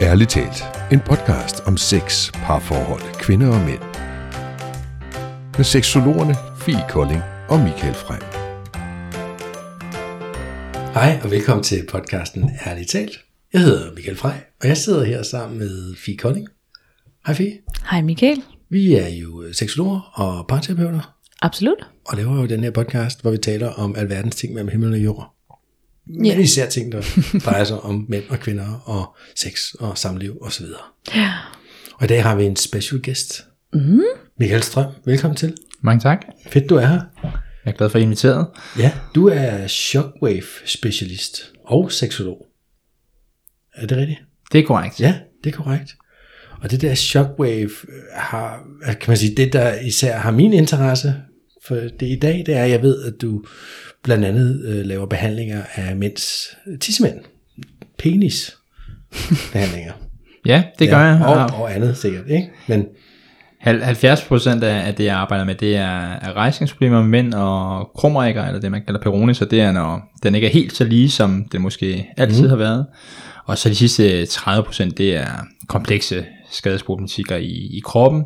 Ærligt talt, en podcast om sex, parforhold, kvinder og mænd. Med seksologerne Fie Kolding og Michael Frem. Hej og velkommen til podcasten Ærligt talt. Jeg hedder Michael Frey, og jeg sidder her sammen med Fie Kolding. Hej Fie. Hej Michael. Vi er jo seksologer og parterapeuter, Absolut. og laver jo den her podcast, hvor vi taler om alverdens ting mellem himmel og jord. Men Ja. især ting, der drejer sig om mænd og kvinder og sex og samliv osv. Ja. Og i dag har vi en special guest. Mm. Michael Strøm, velkommen til. Mange tak. Fedt, du er her. Jeg er glad for at inviteret. Ja, du er shockwave specialist og seksolog. Er det rigtigt? Det er korrekt. Ja, det er korrekt. Og det der shockwave øh, har, kan man sige, det der især har min interesse for det i dag, det er, at jeg ved, at du blandt andet øh, laver behandlinger af mænds tissemænd. Penis behandlinger. Ja, det gør jeg. Og, Og andet sikkert, ikke? Men 70 procent af af det, jeg arbejder med, det er, er rejsningsproblemer med mænd og krumrækker, eller det man kalder peroni, så det er, når den ikke er helt så lige, som den måske altid mm. har været. Og så de sidste 30 procent, det er komplekse skadesproblematikker i, i kroppen.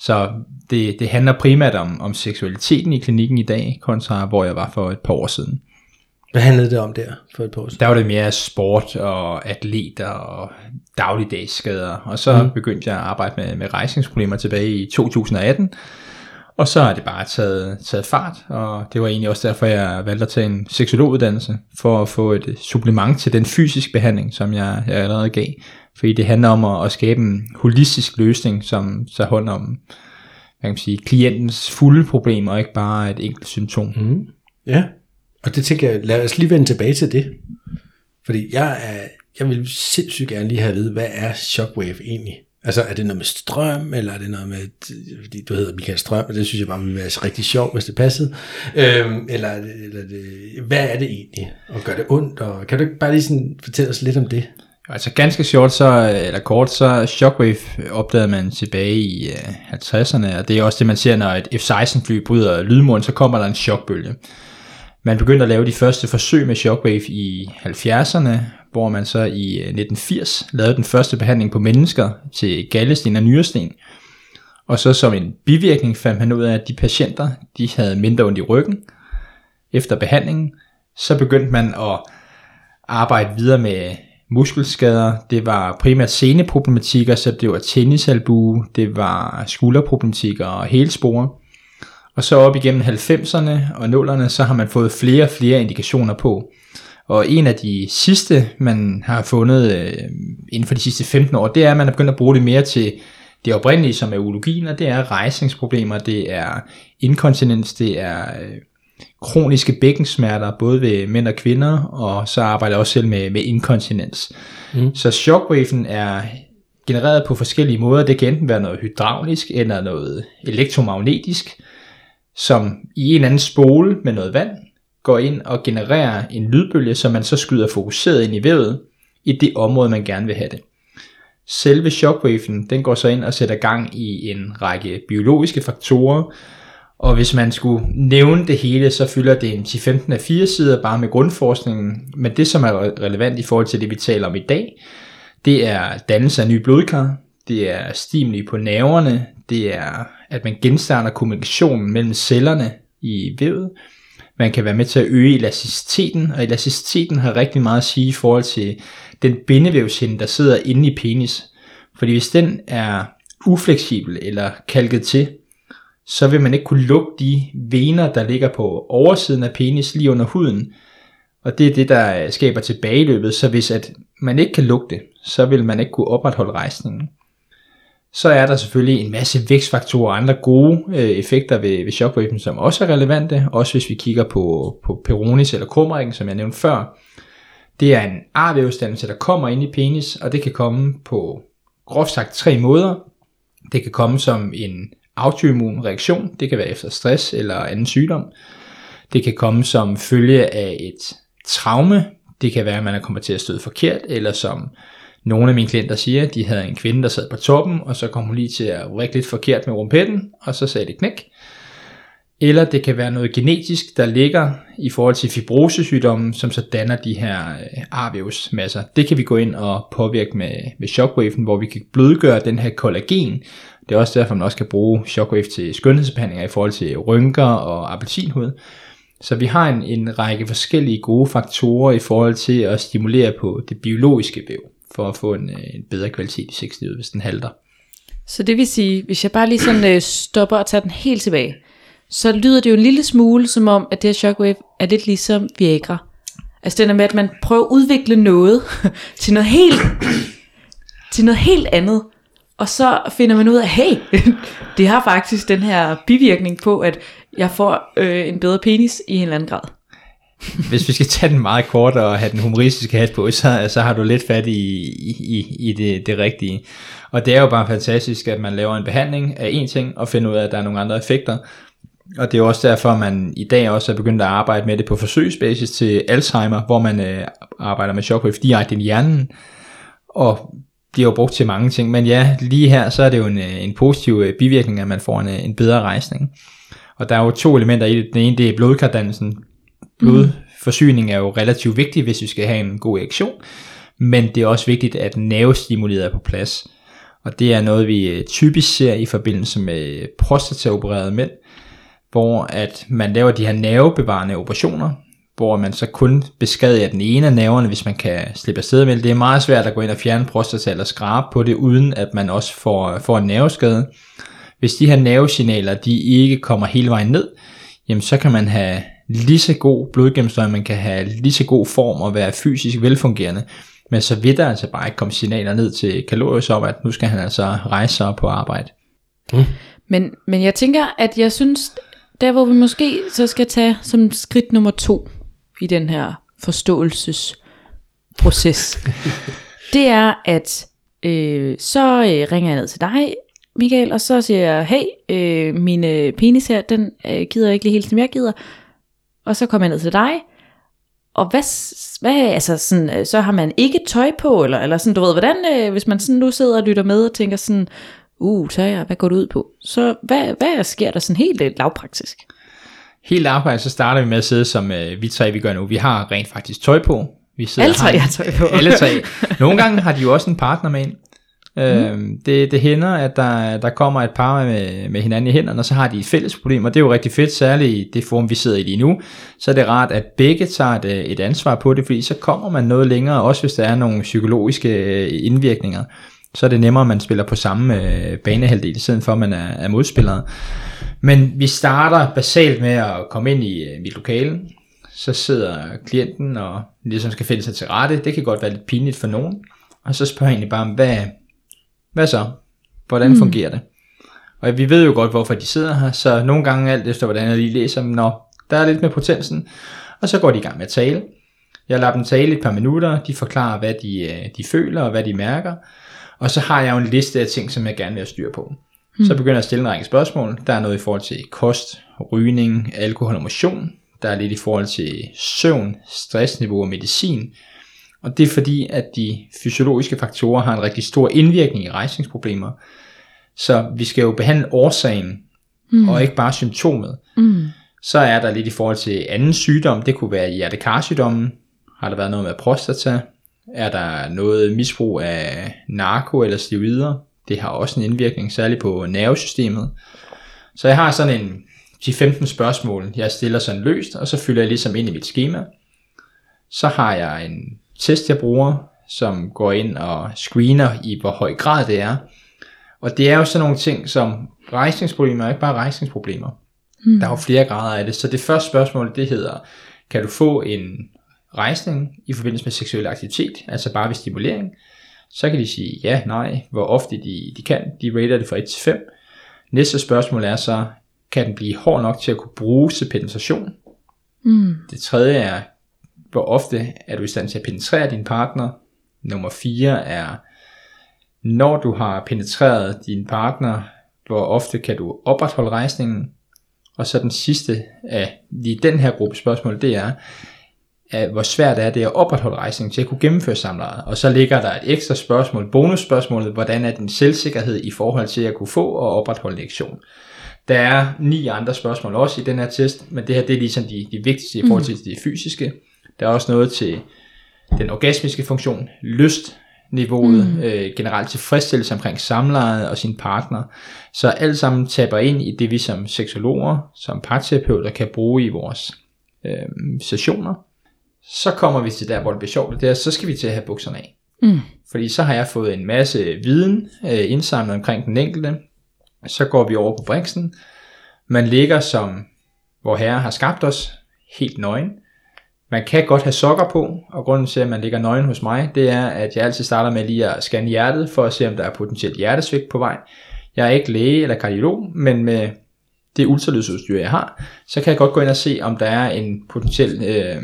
Så det, det handler primært om, om seksualiteten i klinikken i dag, kontra hvor jeg var for et par år siden. hvad handlede det om der for et par år siden? Der var det mere sport og atleter og dagligdagsskader, og så mm. begyndte jeg at arbejde med, med rejsningsproblemer tilbage i 2018, og så er det bare taget, taget fart, og det var egentlig også derfor, jeg valgte at tage en seksologuddannelse, for at få et supplement til den fysiske behandling, som jeg, jeg allerede gav. Fordi det handler om at, at skabe en holistisk løsning, som så hånd om hvad kan man sige, klientens fulde problemer, og ikke bare et enkelt symptom. Mm. Ja, og det tænker jeg, lad os lige vende tilbage til det. Fordi jeg, er, jeg vil sindssygt gerne lige have at vide, hvad er shockwave egentlig? Altså er det noget med strøm, eller er det noget med, fordi du hedder Michael Strøm, og det synes jeg bare ville være rigtig sjovt, hvis det passede. Øhm, eller, eller det, hvad er det egentlig? Og gør det ondt? Og kan du ikke bare lige sådan fortælle os lidt om det? Altså ganske short, så, eller kort, så Shockwave opdagede man tilbage i øh, 50'erne, og det er også det, man ser, når et F-16 fly bryder lydmuren, så kommer der en chokbølge. Man begyndte at lave de første forsøg med Shockwave i 70'erne, hvor man så i øh, 1980 lavede den første behandling på mennesker til gallesten og nyresten. Og så som en bivirkning fandt man ud af, at de patienter, de havde mindre ondt i ryggen efter behandlingen. Så begyndte man at arbejde videre med muskelskader. Det var primært seneproblematikker, så det var tennisalbue, det var skulderproblematikker og helsporer. Og så op igennem 90'erne og 0'erne, så har man fået flere og flere indikationer på. Og en af de sidste, man har fundet øh, inden for de sidste 15 år, det er, at man er begyndt at bruge det mere til det oprindelige, som er urologien, og det er rejsningsproblemer, det er inkontinens, det er øh, kroniske bækkensmerter, både ved mænd og kvinder, og så arbejder jeg også selv med, med inkontinens. Mm. Så shockwaven er genereret på forskellige måder. Det kan enten være noget hydraulisk, eller noget elektromagnetisk, som i en eller anden spole med noget vand, går ind og genererer en lydbølge, som man så skyder fokuseret ind i vævet, i det område, man gerne vil have det. Selve shockwaven, den går så ind og sætter gang i en række biologiske faktorer, og hvis man skulle nævne det hele, så fylder det en 10-15 af 4 sider bare med grundforskningen. Men det, som er relevant i forhold til det, vi taler om i dag, det er dannelse af nye blodkar, det er stimuli på nerverne, det er, at man genstarter kommunikationen mellem cellerne i vævet. Man kan være med til at øge elasticiteten, og elasticiteten har rigtig meget at sige i forhold til den bindevævshinde, der sidder inde i penis. Fordi hvis den er ufleksibel eller kalket til, så vil man ikke kunne lukke de vener, der ligger på oversiden af penis lige under huden. Og det er det, der skaber tilbageløbet, så hvis at man ikke kan lukke det, så vil man ikke kunne opretholde rejsningen. Så er der selvfølgelig en masse vækstfaktorer og andre gode øh, effekter ved, ved shockwaven, som også er relevante, også hvis vi kigger på, på peronis eller krumringen, som jeg nævnte før. Det er en arvævsdannelse, der kommer ind i penis, og det kan komme på groft sagt tre måder. Det kan komme som en autoimmun reaktion, det kan være efter stress eller anden sygdom. Det kan komme som følge af et traume, det kan være, at man er kommet til at støde forkert, eller som nogle af mine klienter siger, de havde en kvinde, der sad på toppen, og så kom hun lige til at række lidt forkert med rumpetten, og så sagde det knæk. eller det kan være noget genetisk, der ligger i forhold til fibrosesygdommen, som så danner de her øh, arvævsmasser. Det kan vi gå ind og påvirke med, med shockwaven, hvor vi kan blødgøre den her kollagen. Det er også derfor, man også kan bruge shockwave til skønhedsbehandlinger i forhold til rynker og appelsinhud. Så vi har en, en række forskellige gode faktorer i forhold til at stimulere på det biologiske væv, for at få en, øh, en bedre kvalitet i sexlivet, hvis den halter. Så det vil sige, hvis jeg bare lige sådan øh, stopper og tager den helt tilbage, så lyder det jo en lille smule som om, at det her shockwave er lidt ligesom Viagra. Altså den er med, at man prøver at udvikle noget til noget helt, til noget helt andet. Og så finder man ud af, hey, det har faktisk den her bivirkning på, at jeg får øh, en bedre penis i en eller anden grad. Hvis vi skal tage den meget kort og have den humoristiske hat på, så, så har du lidt fat i, i, i det, det rigtige. Og det er jo bare fantastisk, at man laver en behandling af en ting, og finder ud af, at der er nogle andre effekter. Og det er også derfor, at man i dag også er begyndt at arbejde med det på forsøgsbasis til Alzheimer, hvor man øh, arbejder med shockwave direkte i hjernen. Og det er jo brugt til mange ting, men ja, lige her, så er det jo en, øh, en positiv øh, bivirkning, at man får en, øh, en bedre rejsning. Og der er jo to elementer i det. Den ene, det er blodkardannelsen. Blodforsyning er jo relativt vigtig, hvis vi skal have en god erektion. Men det er også vigtigt, at nervestimulet er på plads. Og det er noget, vi typisk ser i forbindelse med prostataopererede mænd, hvor at man laver de her nervebevarende operationer, hvor man så kun beskadiger den ene af nerverne, hvis man kan slippe afsted med det. Det er meget svært at gå ind og fjerne prostata eller skrabe på det, uden at man også får, får en nerveskade. Hvis de her nervesignaler, de ikke kommer hele vejen ned, jamen så kan man have lige så god blodgennemstrøm, man kan have lige så god form og være fysisk velfungerende, men så vil der altså bare ikke komme signaler ned til Kalorius om, at nu skal han altså rejse sig på arbejde. Mm. Men, men jeg tænker, at jeg synes, der hvor vi måske så skal tage som skridt nummer to i den her forståelsesproces, det er, at øh, så øh, ringer jeg ned til dig, Michael, og så siger jeg, hey, øh, min øh, penis her, den øh, gider ikke lige helt, som jeg gider. Og så kommer jeg ned til dig, og hvad, hvad altså sådan, øh, så har man ikke tøj på, eller, eller sådan, du ved, hvordan, øh, hvis man sådan nu sidder og lytter med og tænker sådan, uh, tøj, hvad går det ud på? Så hvad, hvad sker der sådan helt øh, lavpraktisk? Helt arbejde, så starter vi med at sidde som øh, vi tre, vi gør nu. Vi har rent faktisk tøj på. Vi sidder alle tre har tøj på. alle tre. Nogle gange har de jo også en partner med ind. Mm. Øhm, det, det hænder, at der, der kommer et par med, med hinanden i hænderne, og så har de et fælles problem, og det er jo rigtig fedt, særligt i det forum, vi sidder i lige nu. Så er det rart, at begge tager et, et ansvar på det, fordi så kommer man noget længere, også hvis der er nogle psykologiske øh, indvirkninger. Så er det nemmere, at man spiller på samme øh, banehalvdel, i stedet for at man er, er modspillere. Men vi starter basalt med at komme ind i øh, mit lokale, så sidder klienten og ligesom skal finde sig til rette. Det kan godt være lidt pinligt for nogen. Og så spørger jeg egentlig bare, hvad, hvad så? Hvordan mm. fungerer det? Og vi ved jo godt, hvorfor de sidder her, så nogle gange alt efter, hvordan jeg lige læser dem, når der er lidt med potensen, og så går de i gang med at tale. Jeg lader dem tale et par minutter, de forklarer, hvad de, øh, de føler og hvad de mærker, og så har jeg jo en liste af ting, som jeg gerne vil have styr på. Mm. Så begynder jeg at stille en række spørgsmål. Der er noget i forhold til kost, rygning, alkohol og motion. Der er lidt i forhold til søvn, stressniveau og medicin. Og det er fordi, at de fysiologiske faktorer har en rigtig stor indvirkning i rejsningsproblemer. Så vi skal jo behandle årsagen, mm. og ikke bare symptomet. Mm. Så er der lidt i forhold til anden sygdom. Det kunne være hjertekarsygdommen. Har der været noget med prostata? Er der noget misbrug af narko eller steroider? Det har også en indvirkning, særligt på nervesystemet. Så jeg har sådan en 10-15 spørgsmål, jeg stiller sådan løst, og så fylder jeg ligesom ind i mit schema. Så har jeg en test, jeg bruger, som går ind og screener i, hvor høj grad det er. Og det er jo sådan nogle ting som rejsningsproblemer, ikke bare rejsningsproblemer. Mm. Der er jo flere grader af det. Så det første spørgsmål, det hedder, kan du få en rejsning i forbindelse med seksuel aktivitet, altså bare ved stimulering? Så kan de sige ja, nej, hvor ofte de, de kan. De rater det fra 1 til 5. Næste spørgsmål er så, kan den blive hård nok til at kunne bruges til penetration? Mm. Det tredje er, hvor ofte er du i stand til at penetrere din partner? Nummer 4 er, når du har penetreret din partner, hvor ofte kan du opretholde rejsningen? Og så den sidste af lige den her gruppe spørgsmål, det er, af, hvor svært er det at opretholde rejsningen til at kunne gennemføre samlejet. Og så ligger der et ekstra spørgsmål, bonusspørgsmålet, hvordan er din selvsikkerhed i forhold til at kunne få og opretholde lektion. Der er ni andre spørgsmål også i den her test, men det her det er ligesom de, de vigtigste i forhold til det fysiske. Der er også noget til den orgasmiske funktion, lystniveauet, mm. øh, generelt tilfredsstillelse omkring samlejet og sin partner. Så alt sammen taber ind i det, vi som seksologer, som parterapeuter kan bruge i vores øh, sessioner. Så kommer vi til der, hvor det bliver sjovt, det er, så skal vi til at have bukserne af. Mm. Fordi så har jeg fået en masse viden øh, indsamlet omkring den enkelte. Så går vi over på briksen. Man ligger som, hvor herre har skabt os, helt nøgen. Man kan godt have sokker på, og grunden til, at man ligger nøgen hos mig, det er, at jeg altid starter med lige at scanne hjertet, for at se, om der er potentielt hjertesvigt på vej. Jeg er ikke læge eller kardiolog, men med det ultralydsudstyr, jeg har, så kan jeg godt gå ind og se, om der er en potentiel øh,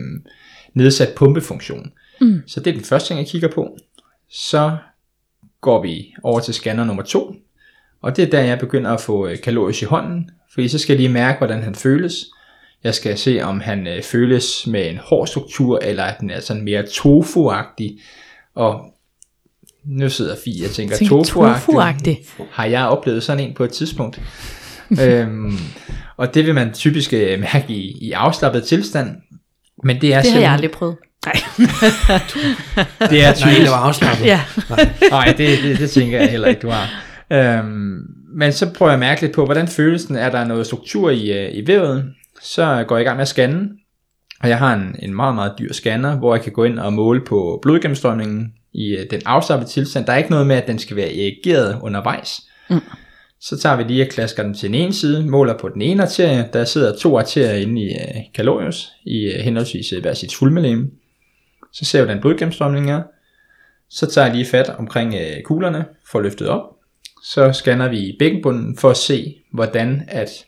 nedsat pumpefunktion. Mm. Så det er den første ting, jeg kigger på. Så går vi over til scanner nummer to, og det er der, jeg begynder at få øh, kalorier i hånden, fordi så skal jeg lige mærke, hvordan han føles. Jeg skal se, om han øh, føles med en hård struktur, eller at den er sådan mere tofu-agtig. Og nu sidder Fie og tænker, Tænker tofu-agtig. tofu-agtig. Har jeg oplevet sådan en på et tidspunkt? øhm, og det vil man typisk øh, mærke i, i afslappet tilstand. Men det er Det har jeg aldrig prøvet. Nej. Det er Nej, typisk. det var afslappet. ja. Nej, det, det, det tænker jeg heller ikke, du har. Øhm, men så prøver jeg at mærke lidt på, hvordan følelsen er, der er noget struktur i, øh, i vævet. Så går jeg i gang med at scanne, og jeg har en, en meget, meget dyr scanner, hvor jeg kan gå ind og måle på blodgennemstrømningen i øh, den afslappede tilstand. Der er ikke noget med, at den skal være erigeret undervejs. Mm. Så tager vi lige og klasker den til den ene side, måler på den ene arterie. Der sidder to arterier inde i øh, kalorius, i øh, henholdsvis øh, hver sit svulmelem. Så ser vi, hvordan blodgennemstrømningen er. Så tager jeg lige fat omkring øh, kuglerne, får løftet op. Så scanner vi bækkenbunden for at se, hvordan at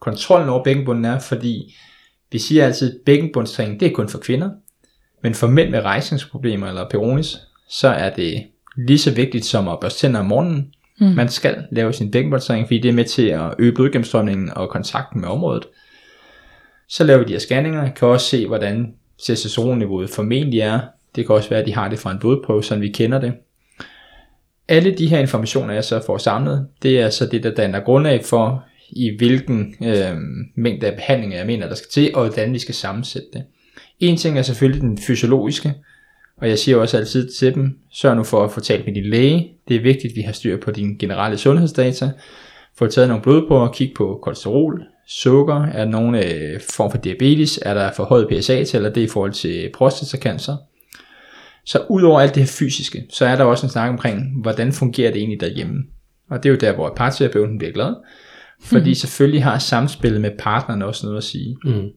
kontrollen over bækkenbunden er, fordi vi siger altid, at bækkenbundstræning det er kun for kvinder, men for mænd med rejsningsproblemer eller peronis, så er det lige så vigtigt som at børste tænder om morgenen. Mm. Man skal lave sin bækkenbundstræning, fordi det er med til at øge blodgennemstrømningen og kontakten med området. Så laver vi de her scanninger, kan også se, hvordan testosteronniveauet formentlig er. Det kan også være, at de har det fra en blodprøve, så vi kender det. Alle de her informationer, jeg så får samlet, det er så det, der danner grundlag for, i hvilken øh, mængde af behandlinger, jeg mener, der skal til, og hvordan vi skal sammensætte det. En ting er selvfølgelig den fysiologiske, og jeg siger også altid til dem, sørg nu for at få talt med din læge. Det er vigtigt, at vi har styr på dine generelle sundhedsdata. Få taget nogle blodprøver, kig på kolesterol, sukker, er der nogen øh, form for diabetes, er der for højt PSA til, eller det er i forhold til prostatacancer. Så udover alt det her fysiske, så er der også en snak omkring, hvordan fungerer det egentlig derhjemme. Og det er jo der, hvor parterapeuten bliver glad. Fordi mm. selvfølgelig har samspillet med partneren også noget at sige. Mm.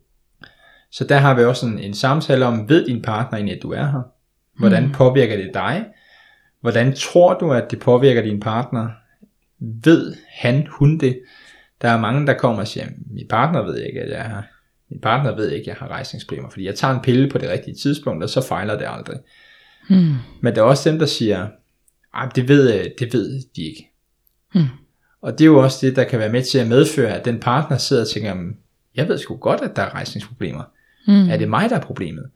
Så der har vi også en, en samtale om, ved din partner egentlig, at du er her? Hvordan påvirker det dig? Hvordan tror du, at det påvirker din partner? Ved han, hun det? Der er mange, der kommer og siger, min partner ved ikke, at jeg har, min partner ved ikke, at jeg har rejsningsproblemer, fordi jeg tager en pille på det rigtige tidspunkt, og så fejler det aldrig. Hmm. Men der er også dem, der siger, "Ej, det ved, det ved de ikke. Hmm. Og det er jo også det, der kan være med til at medføre, at den partner sidder og tænker, "Jamen, jeg ved sgu godt, at der er rejsningsproblemer. Hmm. Er det mig, der er problemet?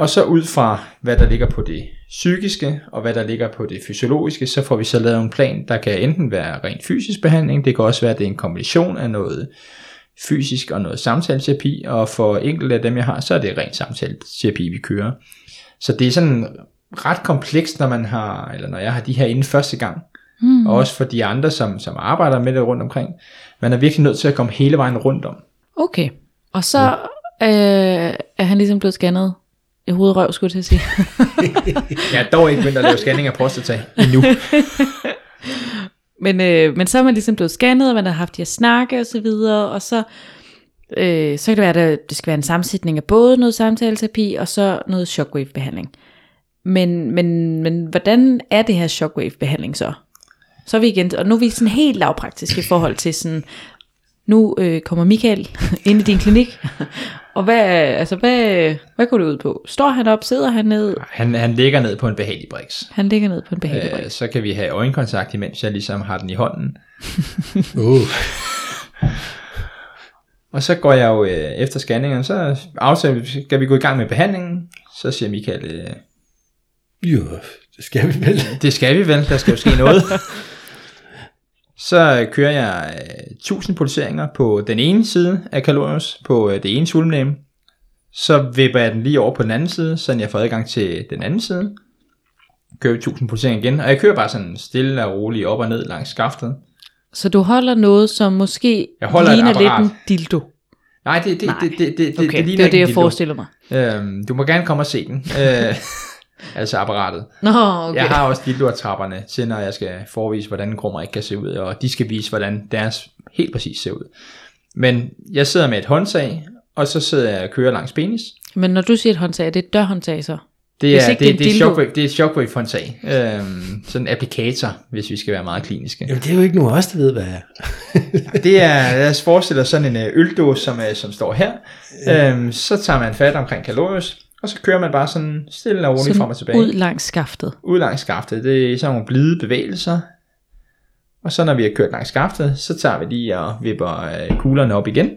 Og så ud fra, hvad der ligger på det psykiske, og hvad der ligger på det fysiologiske, så får vi så lavet en plan, der kan enten være rent fysisk behandling, det kan også være, at det er en kombination af noget fysisk og noget samtaleterapi, og for enkelte af dem, jeg har, så er det rent samtaleterapi, vi kører. Så det er sådan ret komplekst, når man har, eller når jeg har de her inde første gang, Hmm. og også for de andre, som, som arbejder med det rundt omkring. Man er virkelig nødt til at komme hele vejen rundt om. Okay. Og så øh, er han ligesom blevet scannet i hovedet røv, skulle jeg til at sige. Jeg er dog ikke begyndt at lave scanning af prostata endnu. men, øh, men så er man ligesom blevet scannet, og man har haft de her snakke og så videre, og så, øh, så kan det være, at det skal være en sammensætning af både noget samtaleterapi, og så noget shockwave-behandling. Men, men, men hvordan er det her shockwave-behandling så? Så er vi igen, og nu er vi sådan helt lavpraktisk i forhold til sådan, nu øh, kommer Michael ind i din klinik, og hvad, altså hvad, hvad går det ud på? Står han op, sidder han ned, Han, han ligger ned på en behagelig briks. han ligger ned på en behagelig Øh, brik. så kan vi have øjenkontakt, imens jeg ligesom har den i hånden. Uh. Og så går jeg jo øh, efter scanningen, så aftaler vi, skal vi gå i gang med behandlingen. Så siger Michael, øh, Jo, det skal vi vel. det skal vi vel, der skal jo ske noget. Så kører jeg øh, 1000 pulseringer på den ene side af kalorius, på øh, det ene svulmnæme. Så vipper jeg den lige over på den anden side, så jeg får adgang til den anden side. Kører 1000 pulseringer igen, og jeg kører bare sådan stille og roligt op og ned langs skaftet. Så du holder noget, som måske Jeg holder ligner lidt en dildo. Nej, det, det, Nej. det, det, det, det, det, det, er ikke det, en jeg dildo. forestiller mig. Øhm, du må gerne komme og se den. Øh, altså apparatet. Nå, okay. Jeg har også dildotrapperne til, når jeg skal forvise, hvordan krummer ikke kan se ud, og de skal vise, hvordan deres helt præcis ser ud. Men jeg sidder med et håndtag, og så sidder jeg og kører langs penis. Men når du siger et håndtag, er det et dørhåndtag så? Det er, det, det er det, er shockwave, det er et shockwave håndtag. Øhm, sådan en applikator, hvis vi skal være meget kliniske. Jamen, det er jo ikke nogen af os, der ved, hvad er. Det er, lad os forestille os sådan en øh, øldåse, som, er, som står her. Øhm, så tager man fat omkring kalorius, og så kører man bare sådan stille og roligt frem og tilbage. ud langs skaftet. ud langs skaftet. Det er sådan nogle blide bevægelser. Og så når vi har kørt langs skaftet, så tager vi lige og vipper øh, kuglerne op igen.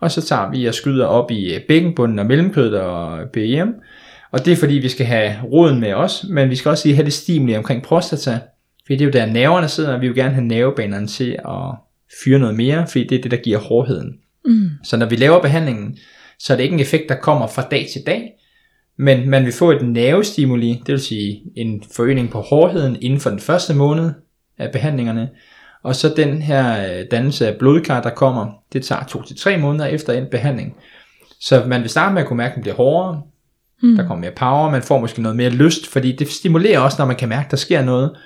Og så tager vi og skyder op i øh, bækkenbunden og mellemkødet og BM. Og det er fordi, vi skal have roden med os, men vi skal også lige have det stimuli omkring prostata. Fordi det er jo der nerverne sidder, og vi vil gerne have nervebanerne til at fyre noget mere, fordi det er det, der giver hårdheden. Mm. Så når vi laver behandlingen, så er det ikke en effekt, der kommer fra dag til dag, men man vil få et nervestimuli, det vil sige en forøgning på hårdheden inden for den første måned af behandlingerne, og så den her øh, dannelse af blodkar, der kommer, det tager 2-3 måneder efter en behandling. Så man vil starte med at kunne mærke, at den bliver hårdere, Mm. der kommer mere power, man får måske noget mere lyst, fordi det stimulerer også, når man kan mærke, at der sker noget,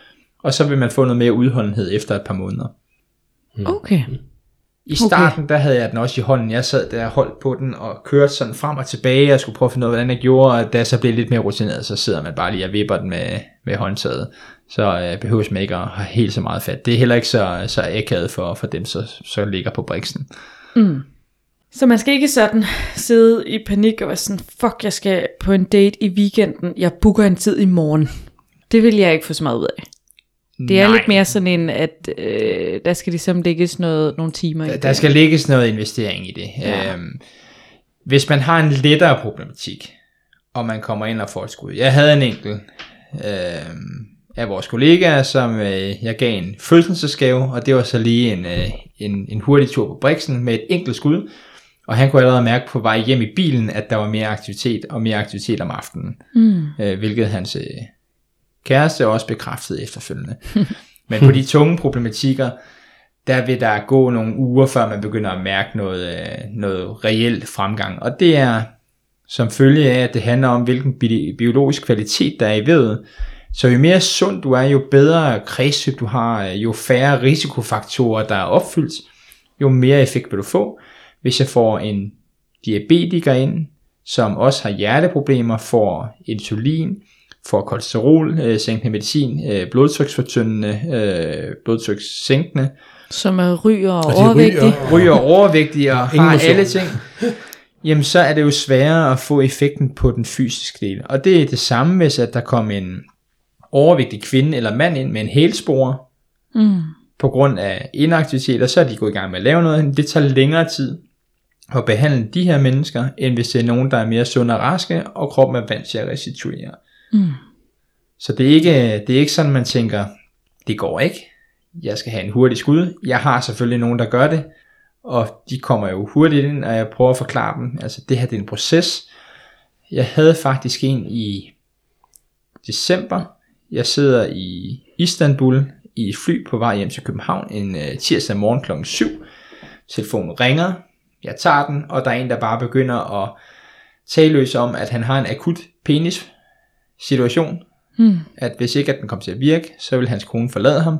og så vil man få noget mere udholdenhed efter et par måneder. Okay. I starten, der havde jeg den også i hånden. Jeg sad der og holdt på den og kørte sådan frem og tilbage og skulle prøve at finde ud af, hvordan jeg gjorde. Og da jeg så blev lidt mere rutineret, så sidder man bare lige og vipper den med, med håndtaget. Så øh, behøves man ikke at have helt så meget fat. Det er heller ikke så, så akavet for, for dem, så, så ligger på briksen. Mm. Så man skal ikke sådan sidde i panik og være sådan, fuck, jeg skal på en date i weekenden, jeg booker en tid i morgen. Det vil jeg ikke få så meget ud af. Det er Nej. lidt mere sådan en, at øh, der skal ligesom lægges noget, nogle timer i Der, det. der skal lægges noget investering i det. Ja. Øhm, hvis man har en lettere problematik, og man kommer ind og får et skud. Jeg havde en enkelt øhm, af vores kollegaer, som øh, jeg gav en fødselsdagsgave, og det var så lige en, øh, en, en hurtig tur på Brixen med et enkelt skud. Og han kunne allerede mærke på vej hjem i bilen, at der var mere aktivitet og mere aktivitet om aftenen. Mm. øh, hvilket hans øh, kæreste også bekræftet efterfølgende. Men på de tunge problematikker, der vil der gå nogle uger, før man begynder at mærke noget, øh, noget reelt fremgang. Og det er som følge af, at det handler om, hvilken bi- biologisk kvalitet der er i vævet. Så jo mere sund du er, jo bedre kredsløb du har, øh, jo færre risikofaktorer, der er opfyldt, jo mere effekt vil du få. Hvis jeg får en diabetiker ind, som også har hjerteproblemer, får insulin, får kolesterol, øh, sænkende medicin, øh, blodtryksfortyndende, øh, blodtrykssænkende, Som er ryger og, Og de overvægtig. ryger. ryger overvægtige og har motion. alle ting, jamen så er det jo sværere at få effekten på den fysiske del. Og det er det samme, hvis at der kom en overvægtig kvinde eller mand ind med en hælspore, Mm. på grund af inaktivitet, og så er de gået i gang med at lave noget. Det tager længere tid at behandle de her mennesker, end hvis det er nogen, der er mere sunde og raske, og kroppen er vant til at restituere. Mm. Så det er ikke, det er ikke sådan, man tænker, det går ikke. Jeg skal have en hurtig skud. Jeg har selvfølgelig nogen, der gør det, og de kommer jo hurtigt ind, og jeg prøver at forklare dem, altså det her det er en proces. Jeg havde faktisk en i december. Jeg sidder i Istanbul i et fly på vej hjem til København en øh, tirsdag morgen klokken 7. Telefonen ringer, jeg tager den, og der er en, der bare begynder at tale løs om, at han har en akut penis situation, Mm. at hvis ikke at den kom til at virke, så ville hans kone forlade ham.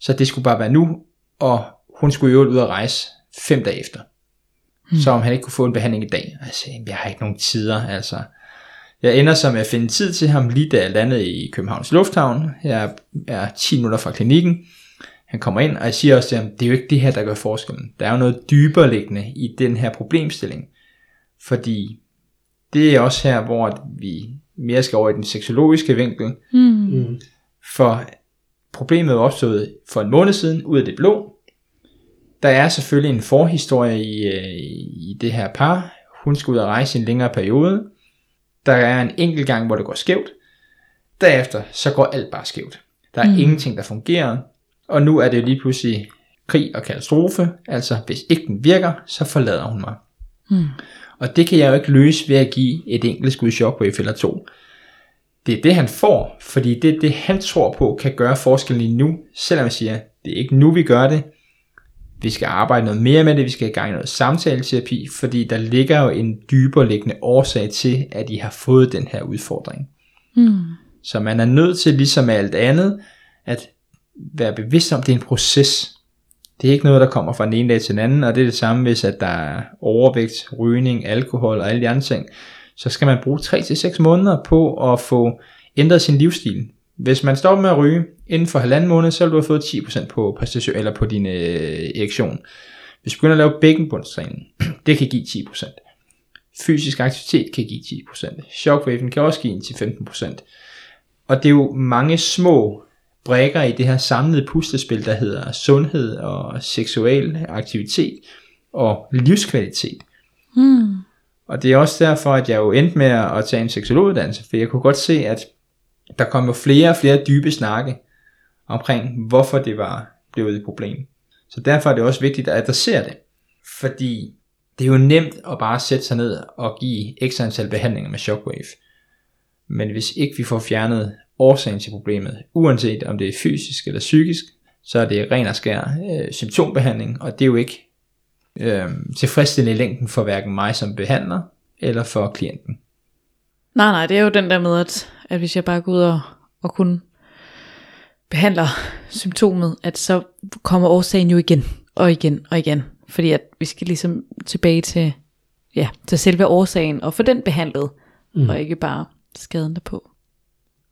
Så det skulle bare være nu, og hun skulle jo ud og rejse fem dage efter. Mm. Så om han ikke kunne få en behandling i dag. Og jeg sagde, "Jamen, jeg har ikke nogen tider, altså. Jeg ender så med at finde tid til ham, lige da jeg landede i Københavns Lufthavn. Jeg er 10 minutter fra klinikken. Han kommer ind, og jeg siger også til ham, det er jo ikke det her, der gør forskellen. Der er jo noget dybere liggende i den her problemstilling. Fordi det er også her, hvor vi mere skal over i den seksologiske vinkel, Mm. Mm. for problemet opstået for en måned siden, ud af det blå. Der er selvfølgelig en forhistorie i, øh, i det her par. Hun skal ud og rejse i en længere periode. Der er en enkelt gang, hvor det går skævt. Derefter så går alt bare skævt. Der er mm. ingenting, der fungerer. og nu er det lige pludselig krig og katastrofe, altså hvis ikke den virker, så forlader hun mig. Hmm. Og det kan jeg jo ikke løse ved at give et enkelt skud shockwave eller to. Det er det, han får, fordi det er det, han tror på, kan gøre forskellen lige nu, selvom jeg siger, det er ikke nu, vi gør det. Vi skal arbejde noget mere med det, vi skal i gang i noget samtaleterapi, fordi der ligger jo en dybere liggende årsag til, at I har fået den her udfordring. Hmm. Så man er nødt til, ligesom alt andet, at være bevidst om, at det er en proces. Det er ikke noget, der kommer fra den ene dag til den anden, og det er det samme, hvis at der er overvægt, rygning, alkohol og alle de andre ting. Så skal man bruge 3-6 måneder på at få ændret sin livsstil. Hvis man stopper med at ryge inden for halvanden måned, så vil du have fået 10% på, præstation, eller på din øh, erektion. Hvis du begynder at lave bækkenbundstræning, det kan give 10%. Fysisk aktivitet kan give 10%. Shockwaven kan også give 10-15%. Og det er jo mange små brækker i det her samlede puslespil, der hedder sundhed og seksuel aktivitet og livskvalitet. Hmm. Og det er også derfor, at jeg jo endte med at tage en seksologuddannelse, for jeg kunne godt se, at der kom jo flere og flere dybe snakke omkring, hvorfor det var blevet et problem. Så derfor er det også vigtigt at adressere det. Fordi det er jo nemt at bare sætte sig ned og give ekstra antal behandlinger med shockwave. Men hvis ikke vi får fjernet årsagen til problemet, uanset om det er fysisk eller psykisk, så er det ren og skær øh, symptombehandling, og det er jo ikke øh, tilfredsstillende i længden for hverken mig som behandler, eller for klienten. Nej, nej, det er jo den der med, at, at hvis jeg bare går ud og, og kun behandler symptomet, at så kommer årsagen jo igen og igen og igen. Fordi at vi skal ligesom tilbage til, ja, til selve årsagen og få den behandlet, mm. og ikke bare skaden derpå.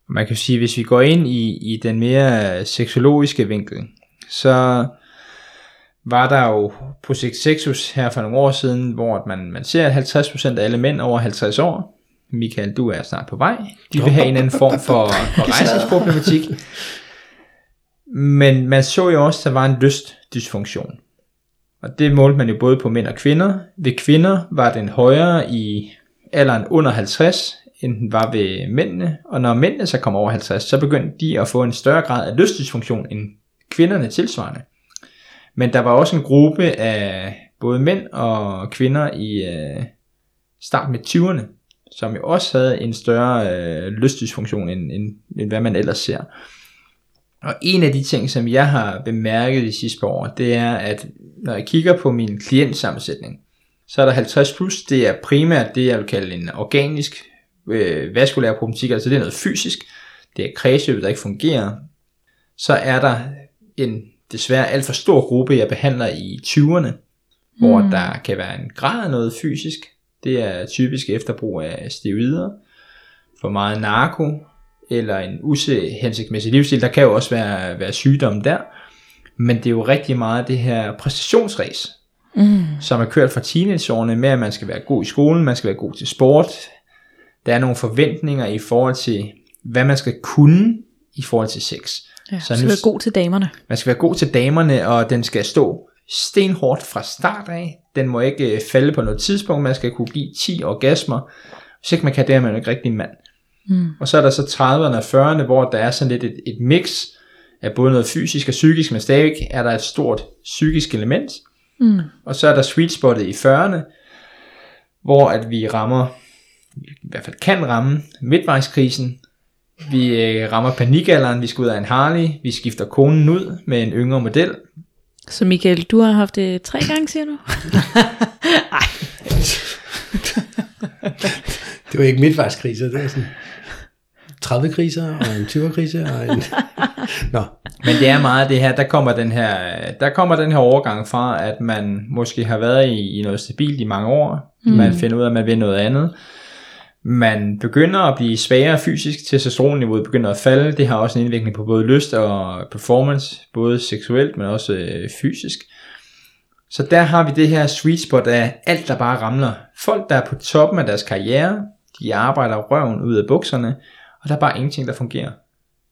Man kan sige, hvis vi går ind i, i den mere seksologiske vinkel, så var der jo projekt Sexus her for nogle år siden, hvor man, man ser, at 50% af alle mænd over 50 år, Michael, du er snart på vej, de vil have en anden form for, for rejsningsproblematik. Men man så jo også, at der var en lystdysfunktion. Og det målte man jo både på mænd og kvinder. Ved kvinder var den højere i alderen under 50, end den var ved mændene. Og når mændene så kom over 50, så begyndte de at få en større grad af lystdysfunktion end kvinderne tilsvarende. Men der var også en gruppe af både mænd og kvinder i øh, start med 20'erne, som jo også havde en større øh, lystdysfunktion, end, end, end hvad man ellers ser. Og en af de ting, som jeg har bemærket de sidste par år, det er, at når jeg kigger på min klientsammensætning, så er der 50 plus, det er primært det, jeg vil kalde en organisk øh, vaskulær problematik, altså det er noget fysisk, det er kredsløbet, der ikke fungerer. Så er der en desværre alt for stor gruppe, jeg behandler i 20'erne, mm. hvor der kan være en grad af noget fysisk. Det er typisk efterbrug af steroider, for meget narko, eller en uhensigtsmæssig livsstil. Der kan jo også være, være sygdomme der. Men det er jo rigtig meget det her præstationsræs, mm. som er kørt fra teenageårene med, at man skal være god i skolen, man skal være god til sport. Der er nogle forventninger i forhold til, hvad man skal kunne i forhold til sex. Ja, så skal være god til damerne. Man skal være god til damerne, og den skal stå stenhårdt fra start af. Den må ikke øh, falde på noget tidspunkt. Man skal kunne give 10 orgasmer. Hvis ikke man kan det, er man ikke rigtig mand. Mm. Og så er der så 30'erne og 40'erne, hvor der er sådan lidt et, et mix af både noget fysisk og psykisk, men stadig er der et stort psykisk element. Mm. Og så er der sweet spottet i 40'erne, hvor at vi rammer, i hvert fald kan ramme, midtvejskrisen. Vi øh, rammer panikalderen, vi skal ud af en Harley, vi skifter konen ud med en yngre model. Så Michael, du har haft det tre gange, siger du? Nej. det var ikke midtvejskriser, det var sådan 30 kriser og en 20 krise og en... Nå. Men det er meget det her, der kommer den her, der kommer den her overgang fra, at man måske har været i, i noget stabilt i mange år, mm. man finder ud af, at man vil noget andet, man begynder at blive svagere fysisk, testosteronniveauet begynder at falde, det har også en indvirkning på både lyst og performance, både seksuelt, men også øh, fysisk. Så der har vi det her sweet spot af alt, der bare ramler. Folk, der er på toppen af deres karriere, de arbejder røven ud af bukserne, og der er bare ingenting, der fungerer,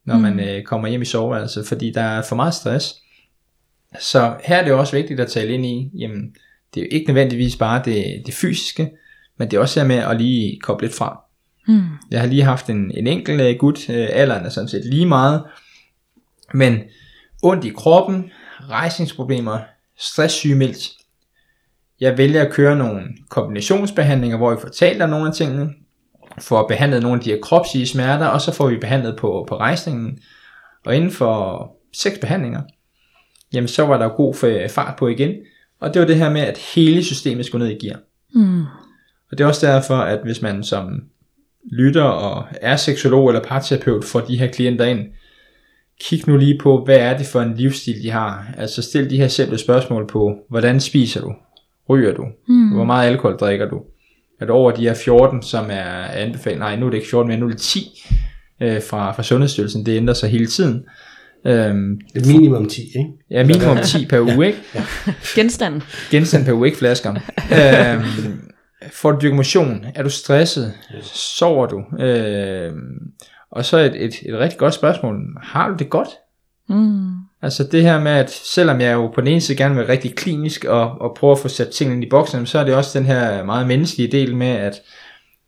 når mm. man øh, kommer hjem i soveværelset, fordi der er for meget stress. Så her er det også vigtigt at tale ind i, jamen, det er jo ikke nødvendigvis bare det, det fysiske, men det er også her med at lige koble lidt fra. Mm. Jeg har lige haft en, en enkelt uh, gut, uh, alderen er sådan set lige meget, men ondt i kroppen, rejsningsproblemer, stresssygemeldt. Jeg vælger at køre nogle kombinationsbehandlinger, hvor vi om nogle af tingene, får behandlet nogle af de her kropslige smerter, og så får vi behandlet på, på rejsningen. Og inden for seks behandlinger, jamen så var der god fart på igen. Og det var det her med, at hele systemet skulle ned i gear. Mm. Og det er også derfor, at hvis man som lytter og er seksolog eller parterapeut får de her klienter ind, kig nu lige på, hvad er det for en livsstil, de har. Altså stil de her simple spørgsmål på, hvordan spiser du? Ryger du? Mm. Hvor meget alkohol drikker du? Er det over de her 14, som er anbefalet? Nej, nu er det ikke 14, men nu er det 10 øh, fra, fra Sundhedsstyrelsen. Det ændrer sig hele tiden. Øhm, minimum 10, ikke? ja, minimum 10 per uge, ikke? Genstanden. Genstand per uge, ikke flasker. øhm, får du dyrket motion? Er du stresset? Sover du? Øhm, og så et, et, et rigtig godt spørgsmål. Har du det godt? Mm. Altså det her med, at selvom jeg jo på den ene side gerne vil være rigtig klinisk og, og prøve at få sat tingene ind i boksen, så er det også den her meget menneskelige del med, at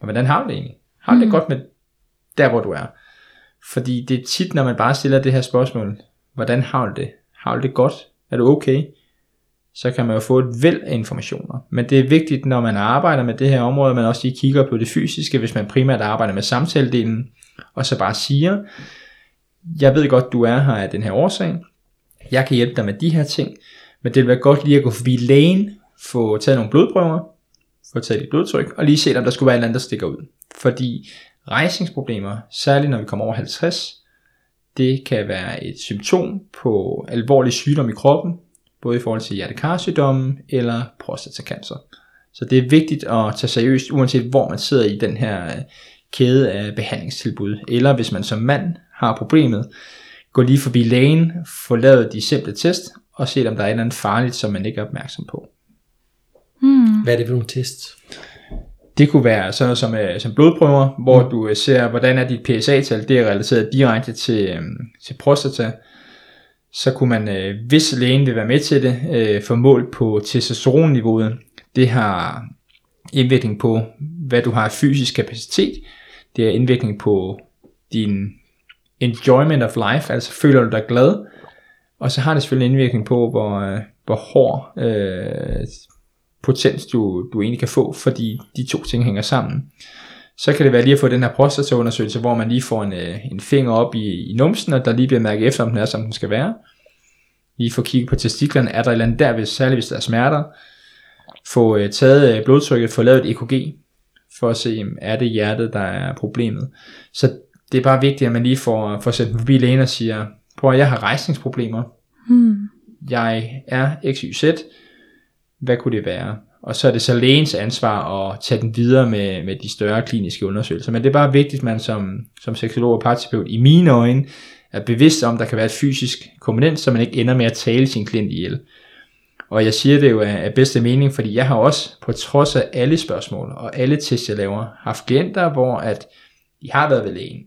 hvordan har du det egentlig? Har du det Mm. godt med der, hvor du er? Fordi det er tit, når man bare stiller det her spørgsmål, hvordan har du det? Har du det godt? Er du okay? Så kan man jo få et væld af informationer. Men det er vigtigt, når man arbejder med det her område, at man også lige kigger på det fysiske, hvis man primært arbejder med samtaledelen, og så bare siger, jeg ved godt, du er her af den her årsag, jeg kan hjælpe dig med de her ting, men det vil være godt lige at gå forbi lægen, få taget nogle blodprøver, få taget dit blodtryk, og lige se, om der skulle være et eller andet, der stikker ud. Fordi rejsningsproblemer, særligt når vi kommer over 50, det kan være et symptom på alvorlig sygdom i kroppen, både i forhold til hjertekarsygdomme eller prostatacancer. Så det er vigtigt at tage seriøst, uanset hvor man sidder i den her øh, kæde af behandlingstilbud. Eller hvis man som mand har problemet, gå lige forbi lægen, få lavet de simple test, og se om der er et eller andet farligt, som man ikke er opmærksom på. Mm. Hvad er det for nogle tests? Det kunne være sådan noget som, øh, som blodprøver, hvor du øh, ser, hvordan er dit PSA-tal, det er relateret direkte til, øh, til prostata. Så kunne man, øh, hvis lægen vil være med til det, øh, få målt på testosteronniveauet. Det har indvirkning på, hvad du har af fysisk kapacitet. Det er indvirkning på din enjoyment of life, altså føler du dig glad. Og så har det selvfølgelig indvirkning på, hvor, øh, hvor hård øh, potens du, du egentlig kan få, fordi de to ting hænger sammen. Så kan det være lige at få den her prostataundersøgelse, hvor man lige får en, øh, en finger op i, i numsen, og der lige bliver mærket efter, om den er, som den skal være. Lige få kigget på testiklerne, er der et eller andet der, hvis, særligt hvis der er smerter. Få øh, taget øh, blodtrykket, få lavet et EKG, for at se, jamen, er det hjertet, der er problemet. Så det er bare vigtigt, at man lige får, får sendt forbi lægen og siger, prøv at jeg har rejsningsproblemer, Mm. jeg er XYZ, hvad kunne det være? Og så er det så lægens ansvar at tage den videre med, med de større kliniske undersøgelser. Men det er bare vigtigt, at man som, som seksolog og parterapeut i mine øjne er bevidst om, at der kan være et fysisk komponent, så man ikke ender med at tale sin klient ihjel. Og jeg siger det jo af, af bedste mening, fordi jeg har også, på trods af alle spørgsmål og alle tests, jeg laver, haft klienter, hvor at de har været ved lægen.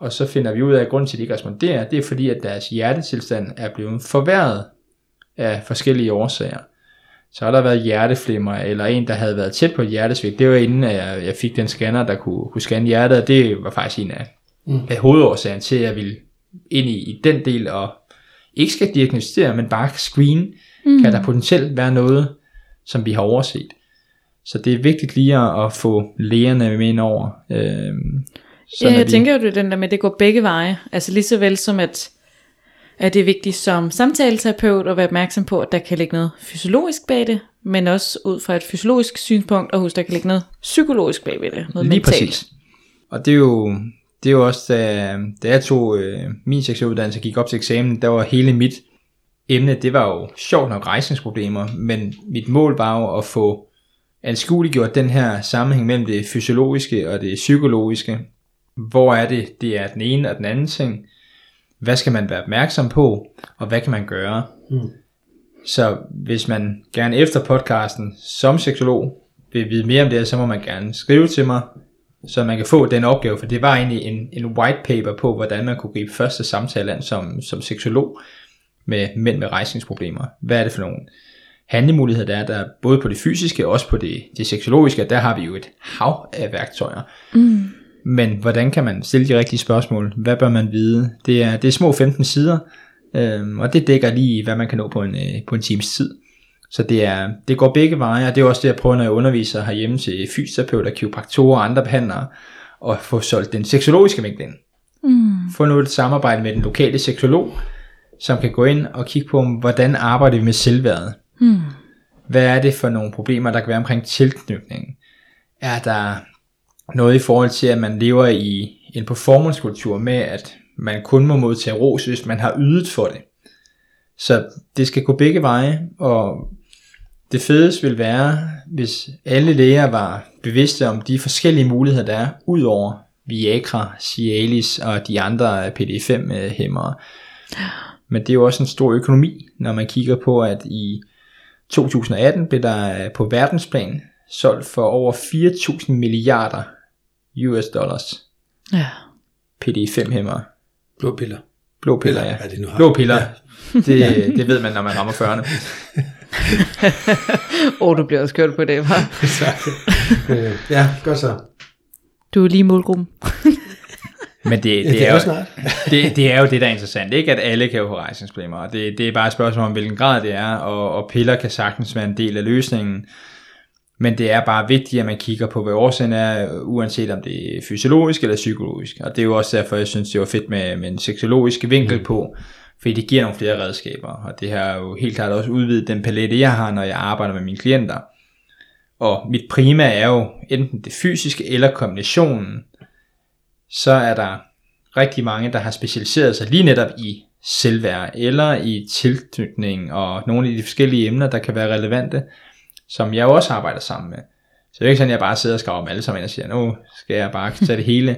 Og så finder vi ud af, at grunden til, at de ikke responderer, det er fordi, at deres hjertetilstand er blevet forværret af forskellige årsager. Så har der været hjerteflimmer, eller en, der havde været tæt på et hjertesvigt. Det var inden, at jeg, jeg fik den scanner, der kunne, kunne scanne hjertet, og det var faktisk en af, Mm. af hovedårsagen til, at jeg ville ind i, i den del, og ikke skal diagnostisere, men bare screen, mm. kan der potentielt være noget, som vi har overset. Så det er vigtigt lige at, at få lægerne med ind over. Øhm, Ja, jeg vi- tænker jo det den der med, at det går begge veje. Altså lige så vel som at, at det er vigtigt som samtaleterapeut at være opmærksom på, at der kan ligge noget fysiologisk bag det, men også ud fra et fysiologisk synspunkt, og husk, der kan ligge noget psykologisk bag ved det. Noget Lige mentalt. præcis. Og det er jo, det er jo også, da, da jeg tog øh, min seksualuddannelse og gik op til eksamen, der var hele mit emne, det var jo sjovt nok rejsningsproblemer, men mit mål var jo at få anskueliggjort den her sammenhæng mellem det fysiologiske og det psykologiske. Hvor er det, det er den ene og den anden ting. Hvad skal man være opmærksom på, og hvad kan man gøre? Mm. Så hvis man gerne efter podcasten som seksolog vil vide mere om det her, så må man gerne skrive til mig, så man kan få den opgave, for det var egentlig en, en white paper på, hvordan man kunne gribe første samtale an som, som seksolog med mænd med rejsningsproblemer. Hvad er det for nogle handlemuligheder, der er der, både på det fysiske og også på det, det seksologiske, der har vi jo et hav af værktøjer. Mm. Men hvordan kan man stille de rigtige spørgsmål? Hvad bør man vide? Det er, det er små 15 sider, Øhm, og det dækker lige, hvad man kan nå på en, øh, på en times tid. Så det, er, det går begge veje, og det er også det, jeg prøver, når jeg underviser herhjemme til fysioterapeuter, kiropraktorer og andre behandlere, at få solgt den seksologiske vinkel ind. Mm. Få nu et samarbejde med den lokale seksolog, som kan gå ind og kigge på, hvordan arbejder vi med selvværdet. Mm. Hvad er det for nogle problemer, der kan være omkring tilknytningen? Er der noget i forhold til, at man lever i en performancekultur med, at man kun må modtage ros, hvis man har ydet for det. Så det skal gå begge veje, og det fedeste vil være, hvis alle læger var bevidste om de forskellige muligheder, der er, ud over Viagra, Cialis og de andre PD5-hæmmere. Men det er jo også en stor økonomi, når man kigger på, at i 2018 blev der på verdensplan solgt for over 4.000 milliarder US dollars Ja. PD5-hæmmere. Blå piller. Blå piller, ja. hvad det nu har. Blå piller, det, det ved man, når man rammer 40'erne. Åh, oh, du bliver også kørt på det, hva'? Øh, ja, godt så. Du er lige i målgruppen. Men det, Ja, det, det er er jo, det, det er jo det, der er interessant. Ikke at alle kan jo få rejsningsproblemer. og Det, det er bare et spørgsmål om, hvilken grad det er, og, og piller kan sagtens være en del af løsningen. Men det er bare vigtigt, at man kigger på, hvad årsagen er, uanset om det er fysiologisk eller psykologisk. Og det er jo også derfor, jeg synes, det var fedt med, med en seksologisk vinkel på, fordi det giver nogle flere redskaber. Og det har jo helt klart også udvidet den palette, jeg har, når jeg arbejder med mine klienter. Og mit prima er jo enten det fysiske eller kombinationen. Så er der rigtig mange, der har specialiseret sig lige netop i selvværd, eller i tilknytning, og nogle af de forskellige emner, der kan være relevante, som jeg også arbejder sammen med. Så det er ikke sådan, at jeg bare sidder og skriver om alle sammen og siger, nu skal jeg bare tage det hele.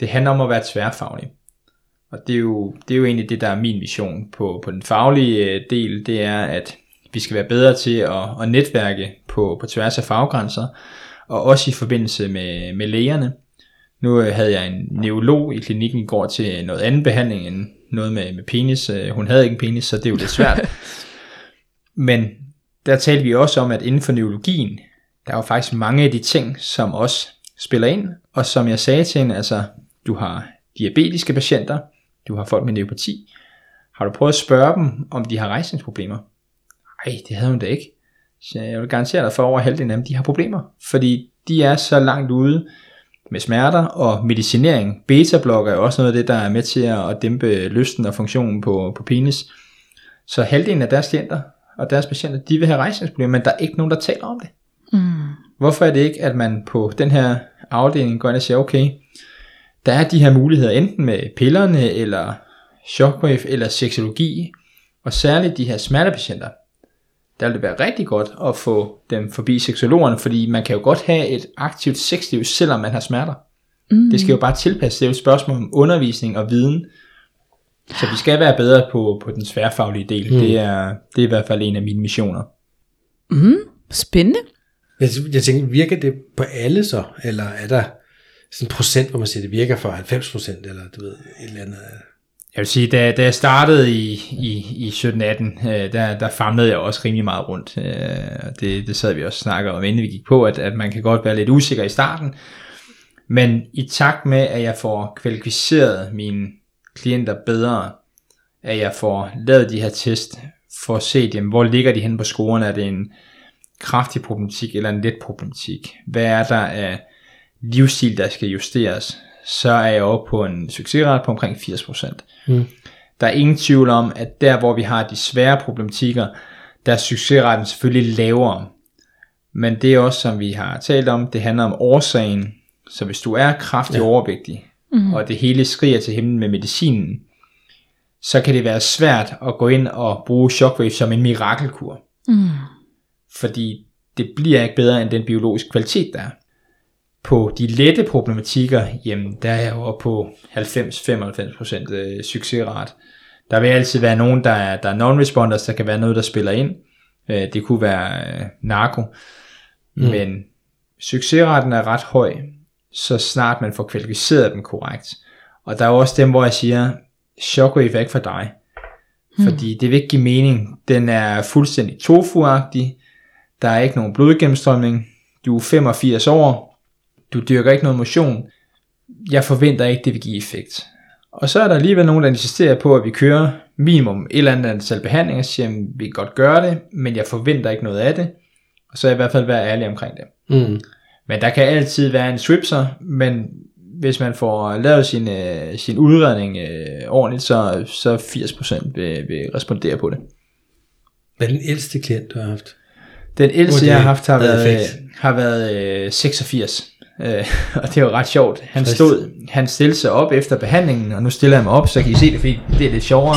Det handler om at være tværfaglig. Og det er, jo, det er jo egentlig det, der er min vision på, på den faglige øh, del, det er, at vi skal være bedre til at, at netværke på, på tværs af faggrænser, og også i forbindelse med, med lægerne. Nu øh, havde jeg en neurolog i klinikken i går til noget anden behandling end noget med, med penis. Øh, Hun havde ikke en penis, så det er jo lidt svært. Men der talte vi også om, at inden for neurologien, der er jo faktisk mange af de ting, som også spiller ind. Og som jeg sagde til hende, altså, du har diabetiske patienter, du har folk med neuropati. Har du prøvet at spørge dem, om de har rejsningsproblemer? Nej, det havde hun da ikke. Så jeg vil garantere dig for over halvdelen af dem, de har problemer. Fordi de er så langt ude med smerter og medicinering. Beta-blokker er også noget af det, der er med til at dæmpe lysten og funktionen på, på penis. Så halvdelen af deres klienter og deres patienter, de vil have rejsningsproblemer, men der er ikke nogen, der taler om det. Mm. Hvorfor er det ikke, at man på den her afdeling går ind og siger, okay, der er de her muligheder, enten med pillerne, eller shockwave, eller seksologi, og særligt de her smertepatienter, der vil det være rigtig godt at få dem forbi seksologerne, fordi man kan jo godt have et aktivt sexliv, selvom man har smerter. Mm. Det skal jo bare tilpasse, det er jo et spørgsmål om undervisning og viden. Så vi skal være bedre på, på den sværfaglige del. Mm. Det, er, det er i hvert fald en af mine missioner. Mm. Spændende. Jeg, jeg tænker, virker det på alle så? Eller er der sådan en procent, hvor man siger, det virker for 90 procent, eller du ved, et eller andet? Jeg vil sige, da, da jeg startede i, i, i 17-18, øh, der, der famlede jeg også rimelig meget rundt. Øh, det, det sad vi også snakker om, inden vi gik på, at, at man kan godt være lidt usikker i starten. Men i takt med, at jeg får kvalificeret mine klienter bedre, at jeg får lavet de her test, for at se, jamen, hvor ligger de henne på scoren, er det en kraftig problematik eller en let problematik? Hvad er der af livsstil, der skal justeres? Så er jeg oppe på en succesrate på omkring 80%. Mm. Der er ingen tvivl om, at der hvor vi har de svære problematikker, der er succesraten selvfølgelig lavere. Men det er også, som vi har talt om, det handler om årsagen. Så hvis du er kraftig ja. overvægtig, mm. og det hele skriger til himlen med medicinen, så kan det være svært at gå ind og bruge shockwave som en mirakelkur. Mm. Fordi det bliver ikke bedre end den biologiske kvalitet, der er. På de lette problematikker, jamen der er jeg jo på 90-95% øh, succesrat. Der vil altid være nogen, der er, der er non-responders, der kan være noget, der spiller ind. Øh, Det kunne være øh, narko. Mm. Men succesraten er ret høj, så snart man får kvalificeret dem korrekt. Og der er også dem, hvor jeg siger, shockwave er ikke for dig. Fordi det vil ikke give mening. Den er fuldstændig tofuagtig. Der er ikke nogen blodgennemstrømning. Du er 85 år. Du dyrker ikke noget motion. Jeg forventer ikke, det vil give effekt. Og så er der alligevel nogen, der insisterer på, at vi kører minimum et eller andet antal behandlinger, siger, at vi kan godt gøre det, men jeg forventer ikke noget af det, og så i hvert fald være ærlig omkring det. Mm. Men der kan altid være en swipser, men hvis man får lavet sin, øh, sin udredning øh, ordentligt, så, så 80% vil, vil respondere på det. Hvad er den ældste klient, du har haft? Den ældste, jeg har haft, har været effekt? har været øh, 86. Øh, og det var ret sjovt. Han Frist. stod, han stillede sig op efter behandlingen, og nu stiller jeg mig op, så kan I se det, fordi det er lidt sjovere.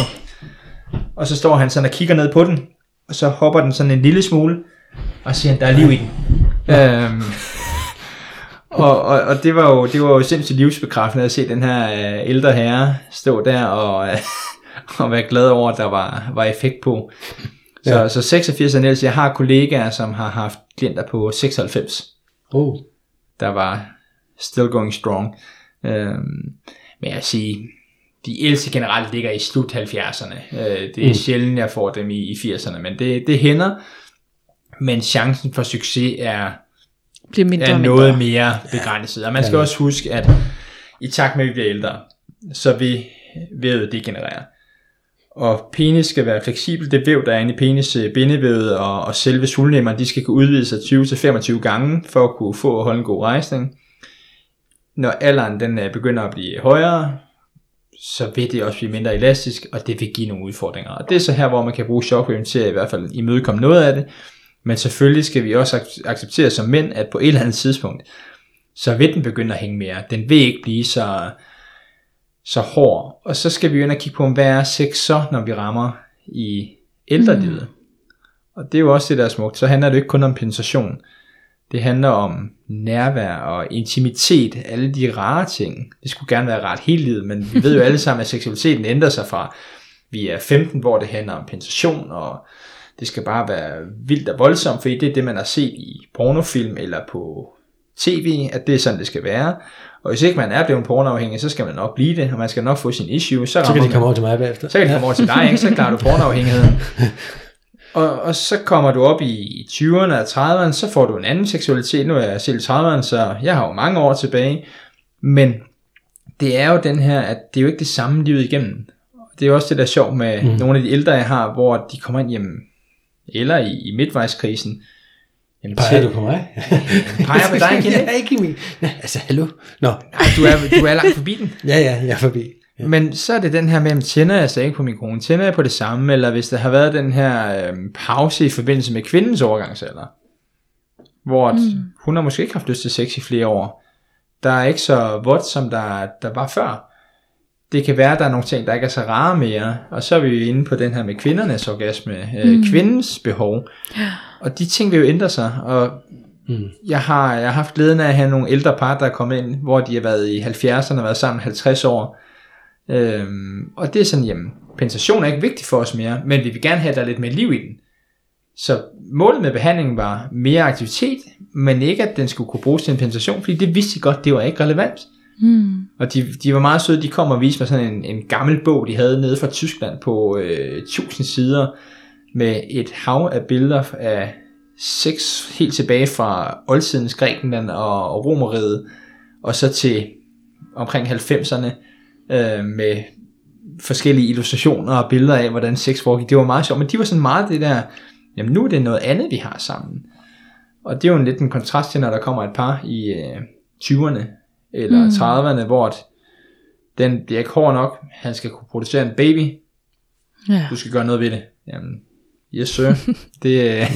Og så står han sådan og kigger ned på den, og så hopper den sådan en lille smule, og siger der er liv i den. Øhm, og, og, og det var jo, det var jo sindssygt livsbekræftende at se den her øh, ældre herre stå der og, øh, og være glad over, at der var, var effekt på. Så, Ja. så 86 er Niels. Jeg har kollegaer, som har haft klienter på 96, Oh. der var still going strong. Øhm, men jeg sige, de ældste generelt ligger i slut 70'erne. Øh, det er mm. sjældent, jeg får dem i, i 80'erne, men det, det hænder. Men chancen for succes er, Bliver mindre er og noget mindre. mere begrænset. Og man skal Ja. også huske, at i takt med, at vi bliver ældre, så vil vævet degenerere. Og penis skal være fleksibel. Det væv, der er inde i penis, øh, bindevævet og, og selve sulnemmeren, de skal kunne udvide sig 20-25 gange, for at kunne få og holde en god rejsning. Når alderen den øh, begynder at blive højere, så vil det også blive mindre elastisk, og det vil give nogle udfordringer. Og det er så her, hvor man kan bruge shockwave til at i hvert fald imødekomme noget af det. Men selvfølgelig skal vi også ac- acceptere som mænd, at på et eller andet tidspunkt, så vil den begynde at hænge mere. Den vil ikke blive så, så hård. Og så skal vi jo ind og kigge på, hvad er sex så, når vi rammer i ældrelivet. Mm. Og det er jo også det, der er smukt. Så handler det ikke kun om penetration. Det handler om nærvær og intimitet, alle de rare ting. Det skulle gerne være rart hele livet, men vi ved jo alle sammen, at seksualiteten ændrer sig fra, vi er 15, hvor det handler om penetration, og det skal bare være vildt og voldsomt, fordi det er det, man har set i pornofilm eller på tv, at det er sådan, det skal være. Og hvis ikke man er blevet pornoafhængig, så skal man nok blive det, og man skal nok få sin issue. Så, Så kan de komme over til mig bagefter. så kan det komme over til dig, ikke? så klarer du pornoafhængigheden. Og, og så kommer du op i 20'erne og 30'erne, så får du en anden seksualitet. Nu er jeg selv i 30'erne, så jeg har jo mange år tilbage. Men det er jo den her, at det er jo ikke det samme livet igennem. Det er jo også det, der er sjovt med mm. nogle af de ældre, jeg har, hvor de kommer ind hjem, eller i, i midtvejskrisen. Jamen, Peger til- du på mig? Peger på dig, Kenneth? Ja, ikke i min... Nej, altså, hallo? Nå, du er, du er langt forbi den. ja, ja, jeg er forbi. Ja. Men så er det den her med, om tænder jeg så ikke på min kone, tænder jeg på det samme, eller hvis der har været den her øhm, pause i forbindelse med kvindens overgangsalder, hvor mm. hun har måske ikke haft lyst til sex i flere år, der er ikke så vådt, som der, der var før. Det kan være, at der er nogle ting, der ikke er så rare mere, og så er vi jo inde på den her med kvindernes orgasme, øh, mm. kvindens behov, og de ting vil jo ændre sig, og Mm. jeg har, jeg har haft glæden af at have nogle ældre par, der er kommet ind, hvor de har været i 70'erne og været sammen 50 år. Øhm, og det er sådan, jamen, penetration er ikke vigtigt for os mere, men vi vil gerne have, at der er lidt mere liv i den. Så målet med behandlingen var mere aktivitet, men ikke at den skulle kunne bruges til en penetration, fordi det vidste de godt, det var ikke relevant. Mm. Mm. Og de, de var meget søde, de kom og viste mig sådan en, en gammel bog, de havde nede fra Tyskland på øh, 1000 sider, med et hav af billeder af seks helt tilbage fra oldtidens Grækenland og, og Romeriet, og så til omkring 90'erne øh, med forskellige illustrationer og billeder af, hvordan sex foregik. Det var meget sjovt, men de var sådan meget det der, jamen nu er det noget andet, vi har sammen. Og det er jo en lidt en kontrast til, når der kommer et par i øh, 20'erne eller Mm. mm. 30'erne, hvor den bliver ikke hård nok, han skal kunne producere en baby, Ja. du skal gøre noget ved det. Jamen, yes sir, det, øh,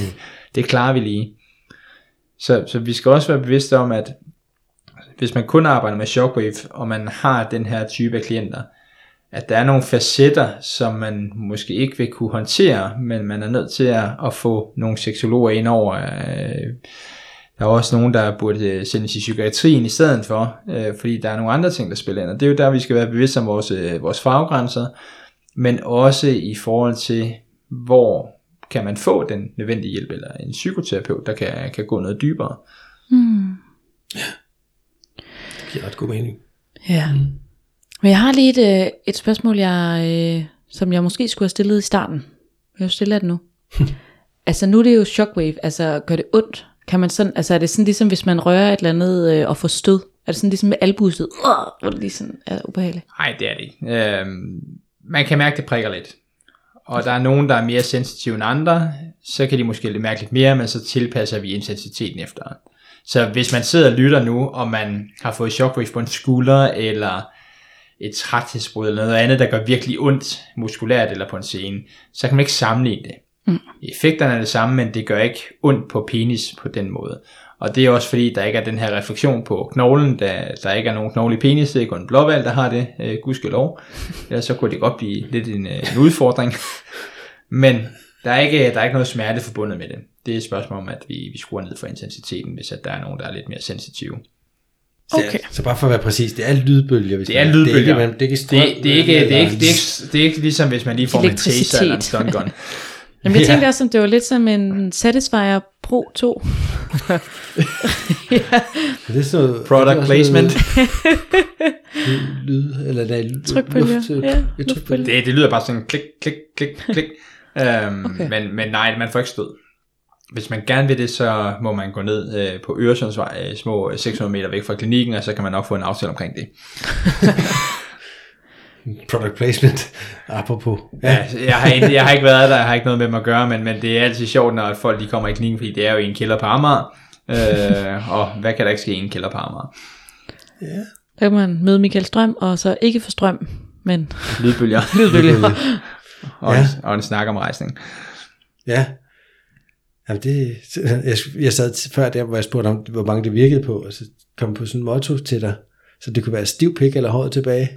det klarer vi lige. Så, så vi skal også være bevidste om, at hvis man kun arbejder med shockwave, og man har den her type af klienter, at der er nogle facetter, som man måske ikke vil kunne håndtere, men man er nødt til at, at få nogle seksologer ind over. Øh, Der er også nogen, der burde øh, sendes i psykiatrien i stedet for, øh, fordi der er nogle andre ting, der spiller ind. Og det er jo der, vi skal være bevidste om vores, øh, vores faggrænser, men også i forhold til, hvor kan man få den nødvendige hjælp, eller en psykoterapeut, der kan, kan gå noget dybere. Mm. Det giver ret god mening. Ja. Men jeg har lige et, et spørgsmål, jeg, øh, som jeg måske skulle have stillet i starten. Jeg stiller det nu. altså nu er det jo shockwave, altså gør det ondt? Kan man sådan, altså er det sådan ligesom, hvis man rører et eller andet øh, og får stød? Er det sådan ligesom med albuestød? øh, hvor det lige sådan er ubehageligt? Nej, det er det ikke. Øhm, man kan mærke, det prikker lidt. og der er nogen, der er mere sensitive end andre, så kan de måske mærke lidt mere, men så tilpasser vi intensiteten efter. Så hvis man sidder og lytter nu, og man har fået shockwave på en skulder, eller et træthedsbrud, eller noget andet, der gør virkelig ondt muskulært eller på en scene, så kan man ikke sammenligne det. Mm. Effekterne er det samme, men det gør ikke ondt på penis på den måde. Og det er også fordi, der ikke er den her refleksion på knoglen, der, der ikke er nogen knogle i penis, det er kun en blåvalg, der har det, øh, gudskelov. Ellers så kunne det godt blive lidt en, øh, en udfordring. Men der er, ikke, der er ikke noget smerte forbundet med det. Det er et spørgsmål om, at vi, vi skruer ned for intensiteten, hvis at der er nogen, der er lidt mere sensitive. Så, Okay. så bare for at være præcis, det er lydbølger. Hvis Det er man- lydbølger. Det er ikke, man, det er ikke, strøm, Det, det, er ikke, det, er ikke, det, er ikke, det er ikke ligesom, hvis man lige får en taser eller en Elektricitet. stun gun. Jamen, jeg Ja. tænkte også, om det var lidt som en Satisfyer Pro 2. Det er sådan noget, Product placement. Lyd, eller nej, lyd, Trykbølger. luft, Ja, ja, trykbølger. Det, det lyder bare sådan klik, klik, klik, klik. Øhm, Okay. men, men nej, man får ikke stød. Hvis man gerne vil det, så må man gå ned øh, på Øresundsvej, små 600 meter væk fra klinikken, og så kan man nok få en aftale omkring det. Product placement, apropos. Ja, Ja, jeg, har, ikke- jeg har ikke været der, jeg har ikke noget med dem at gøre, men, men det er altid sjovt, når folk de kommer i klinikken, fordi det er jo i en kælder på Amager. Øh, og hvad kan der ikke ske i en kælder på Amager? Der kan man møde Michael Strøm, og så ikke få strøm, men Lydbølger. lydbølger. og, Ja. en, og en snak om rejsning. ja. Jamen det, jeg, jeg sad før der, hvor jeg spurgte om, hvor mange det virkede på, og så kom på sådan en motto til dig, så det kunne være stiv pik eller hårdt tilbage.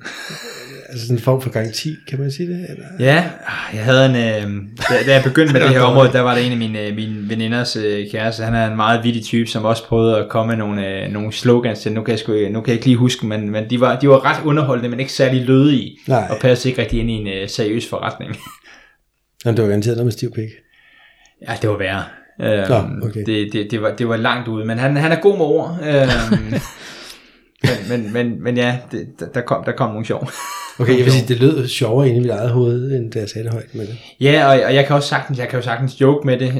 Altså sådan en form for garanti, kan man sige det? Eller? Ja, jeg havde en, øh, da, da jeg begyndte med det her område, der var der en af mine, øh, mine veninders øh, kæreste, han er en meget vittig type, som også prøvede at komme med nogle, øh, nogle slogans til, nu kan jeg, sgu, nu kan jeg ikke lige huske, men, men de, var, de var ret underholdende, men ikke særlig lødige, Nej. og passede ikke rigtig ind i en øh, seriøs forretning. Jamen, det var garanteret noget med stiv pik. Ja, det var værre. Øhm, Nå, okay. det, det, det, var, det var langt ude, men han, han er god med ord. Øhm, men, men, men, men ja, det, der- kom, der kom nogle sjov. Okay, jeg vil sige, det lød sjovere inde i mit eget hoved, end da jeg sagde det højt med det. Ja, og, og jeg kan også sagtens, jeg kan jo sagtens joke med det,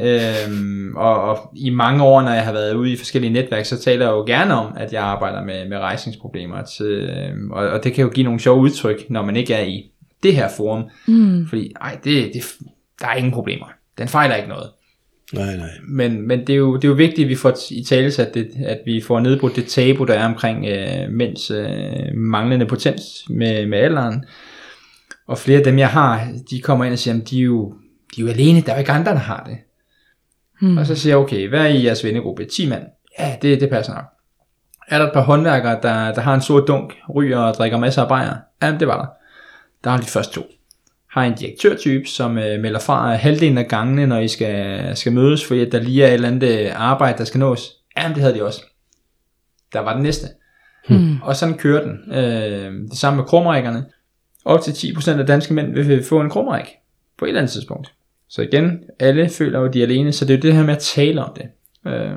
øhm, og, og i mange år, når jeg har været ude i forskellige netværk, så taler jeg jo gerne om, at jeg arbejder med, med rejsningsproblemer, til, øhm, og, og det kan jo give nogle sjove udtryk, når man ikke er i det her forum, Mm. fordi ej, det, det, der er ingen problemer, den fejler ikke noget. Nej, nej. Men, men det, er jo, det er jo vigtigt, at vi får i tale at, det, at vi får nedbrudt det tabu, der er omkring øh, mænds øh, manglende potens med, med alderen. Og flere af dem, jeg har, de kommer ind og siger, at de er jo, de er jo alene, der er jo ikke andre, der har det. Mm. Og så siger jeg, okay, hvad er i jeres vennegruppe? 10 mand? Ja, det, det passer nok. Er der et par håndværkere, der, der har en stor dunk, ryger og drikker masser af bajer? Ja, det var der. Der har de første to. Har en direktørtype, som øh, melder fra halvdelen af gangene, når I skal, skal mødes, fordi at der lige er et eller andet øh, arbejde, der skal nås. Ja, det havde de også. Der var den næste. Mm. Og sådan kører den. Øh, det samme med krumrækkerne. Op til 10% af danske mænd vil få en krumræk på et eller andet tidspunkt. Så igen, alle føler jo, at de er alene, så det er jo det her med at tale om det. Øh,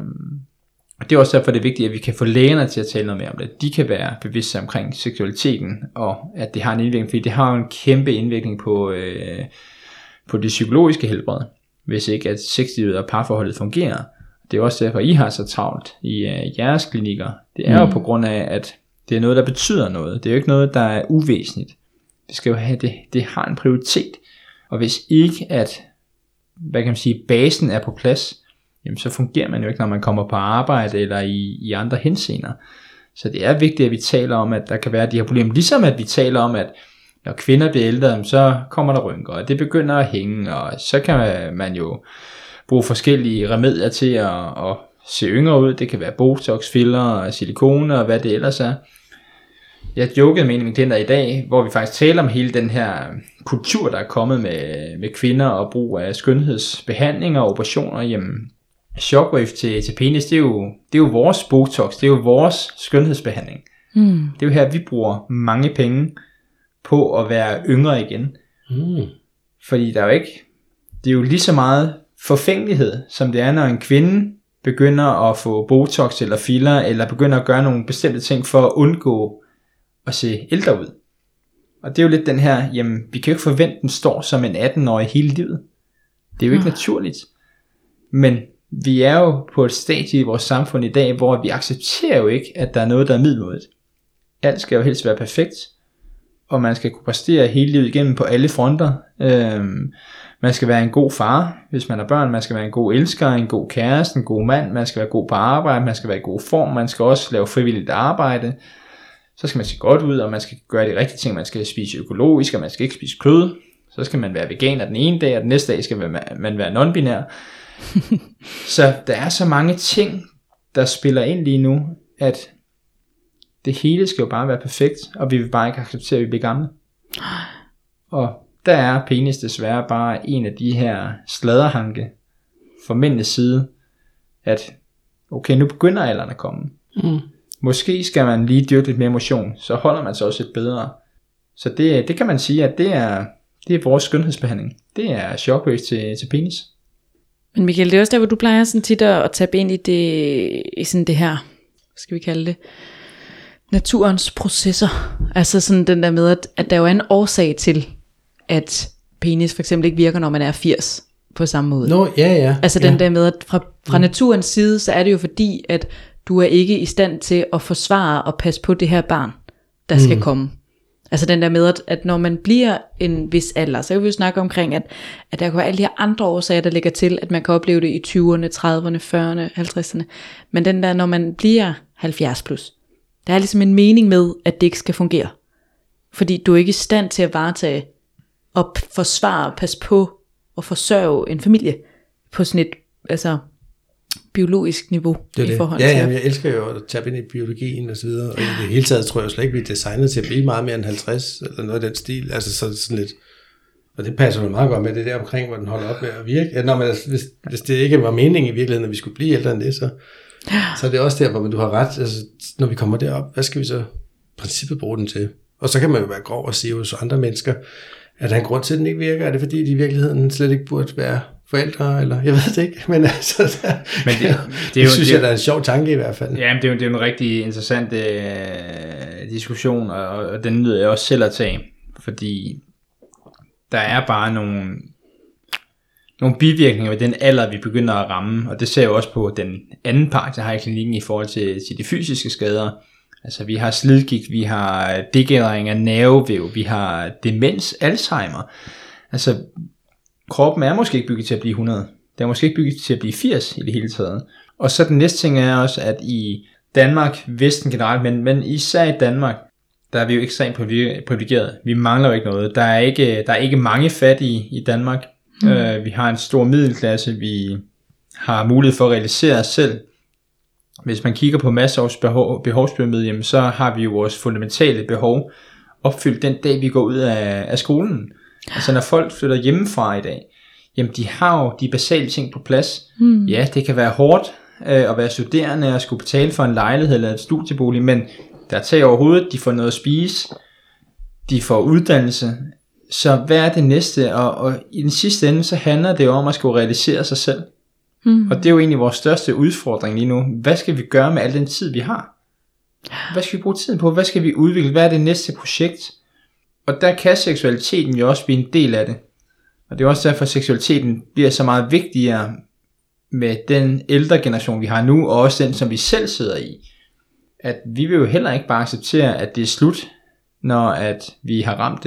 og det er også derfor, det er vigtigt, at vi kan få lægerne til at tale noget mere om det. De kan være bevidste omkring seksualiteten, og at det har en indvirkning, fordi det har en kæmpe indvirkning på, øh, på det psykologiske helbred, hvis ikke at sexlivet og parforholdet fungerer. Det er også derfor, I har så travlt i øh, jeres klinikker. Det er mm. jo på grund af, at det er noget, der betyder noget. Det er jo ikke noget, der er uvæsentligt. Det skal jo have det, det har en prioritet. Og hvis ikke at, hvad kan man sige, basen er på plads, jamen så fungerer man jo ikke, når man kommer på arbejde eller i, i andre henseender. Så det er vigtigt, at vi taler om, at der kan være de her problemer. Ligesom at vi taler om, at når kvinder bliver ældre, så kommer der rynker, og det begynder at hænge, og så kan man jo bruge forskellige remedier til at, at se yngre ud. Det kan være botox, filler, silikone og hvad det ellers er. Jeg jokede med en af mine klienter i dag, hvor vi faktisk taler om hele den her kultur, der er kommet med, med kvinder og brug af skønhedsbehandlinger og operationer. Jamen, shockwave til, til penis, det er, jo, det er jo vores botox, det er jo vores skønhedsbehandling. Mm. Det er jo her, vi bruger mange penge på at være yngre igen. Mm. Fordi der er jo ikke, det er jo lige så meget forfængelighed, som det er, når en kvinde begynder at få botox eller filler, eller begynder at gøre nogle bestemte ting for at undgå at se ældre ud. Og det er jo lidt den her, jamen vi kan jo ikke forvente, at den står som en 18-årig hele livet. Det er jo ikke Nej. naturligt. Men vi er jo på et stadie i vores samfund i dag, hvor vi accepterer jo ikke, at der er noget, der er middelmådigt. Alt skal jo helst være perfekt. og man skal kunne præstere hele livet igennem på alle fronter. Øhm, man skal være en god far, hvis man har børn. Man skal være en god elsker, en god kæreste, en god mand. Man skal være god på arbejde. Man skal være i god form. Man skal også lave frivilligt arbejde. Så skal man se godt ud, og man skal gøre de rigtige ting. Man skal spise økologisk, og man skal ikke spise kød. Så skal man være veganer den ene dag, og den næste dag skal man være non-binær. så der er så mange ting, der spiller ind lige nu, at det hele skal jo bare være perfekt, og vi vil bare ikke acceptere, at vi bliver gamle. Og der er penis desværre bare en af de her sladerhanke fra mændenes side, at okay, nu begynder alderen at komme. Mm. Måske skal man lige dyrke lidt mere motion, så holder man sig også lidt bedre. Så det, det kan man sige, at det er, det er vores skønhedsbehandling. Det er shockwave til, til penis. Men Michael, det er også der, hvor du plejer sådan tit at tabe ind i det, i sådan det her, hvad skal vi kalde det, naturens processer. Altså sådan den der med, at, at der jo er en årsag til, at penis for eksempel ikke virker, når man er 80 på samme måde. Nå, ja, ja. Altså den der med, at fra, fra mm. naturens side, så er det jo fordi, at du er ikke i stand til at forsvare og passe på det her barn, der mm. skal komme. Altså den der med, at, at når man bliver en vis alder, så kan vi jo snakke omkring, at, at der kan være alle de her andre årsager, der ligger til, at man kan opleve det i 20'erne, 30'erne, 40'erne, 50'erne. Men den der, når man bliver 70 plus, der er ligesom en mening med, at det ikke skal fungere. Fordi du er ikke i stand til at varetage og forsvare, passe på og forsørge en familie på sådan et altså, biologisk niveau det er i det. forhold ja, til. Ja, jeg elsker jo at tabe ind i biologien og så videre, og i det hele taget tror jeg slet ikke, vi er designet til at blive meget mere end 50, eller noget af den stil, altså så sådan lidt, og det passer jo meget godt med det der omkring, hvor den holder op med at virke. Ja, når man, altså, hvis, hvis det ikke var meningen i virkeligheden, at vi skulle blive ældre end det, så, så er det også der, hvor du har ret, altså når vi kommer derop, hvad skal vi så princippet bruge den til? Og så kan man jo være grov og sige hos andre mennesker, er der en grund til, at den ikke virker? Er det fordi, de i virkeligheden slet ikke burde være forældre, eller jeg ved det ikke, men altså, der, men det, det, er jo, synes det, jeg, der er en sjov tanke i hvert fald. Ja, det er jo, det er jo en rigtig interessant øh, diskussion, og, og den nyder jeg også selv at tage, fordi der er bare nogle, nogle bivirkninger ved den alder, vi begynder at ramme, og det ser jeg også på den anden part, jeg har i klinikken i forhold til, til de fysiske skader, Altså vi har slidgigt, vi har degenerering af nervevæv, vi har demens, Alzheimer. Altså kroppen er måske ikke bygget til at blive 100. Den er måske ikke bygget til at blive 80 i det hele taget. Og så den næste ting er også, at i Danmark, Vesten generelt, men, men især i Danmark, der er vi jo ekstremt privilegeret. Vi mangler jo ikke noget. Der er ikke, der er ikke mange fattige i Danmark. Mm. Uh, vi har en stor middelklasse. Vi har mulighed for at realisere os selv hvis man kigger på Maslows behov, behovspyramide, jamen, så har vi jo vores fundamentale behov opfyldt den dag, vi går ud af, af skolen. Altså når folk flytter hjemmefra i dag, jamen de har jo de basale ting på plads. Mm. Ja, det kan være hårdt øh, at være studerende og skulle betale for en lejlighed eller et studiebolig, men der er tag over hovedet, de får noget at spise, de får uddannelse. Så hvad er det næste? Og, og i den sidste ende, så handler det jo om at skulle realisere sig selv. Mm. Og det er jo egentlig vores største udfordring lige nu. Hvad skal vi gøre med al den tid, vi har? Hvad skal vi bruge tiden på? Hvad skal vi udvikle? Hvad er det næste projekt? Og der kan seksualiteten jo også blive en del af det. Og det er også derfor, at seksualiteten bliver så meget vigtigere med den ældre generation, vi har nu, og også den, som vi selv sidder i. At vi vil jo heller ikke bare acceptere, at det er slut, når at vi har ramt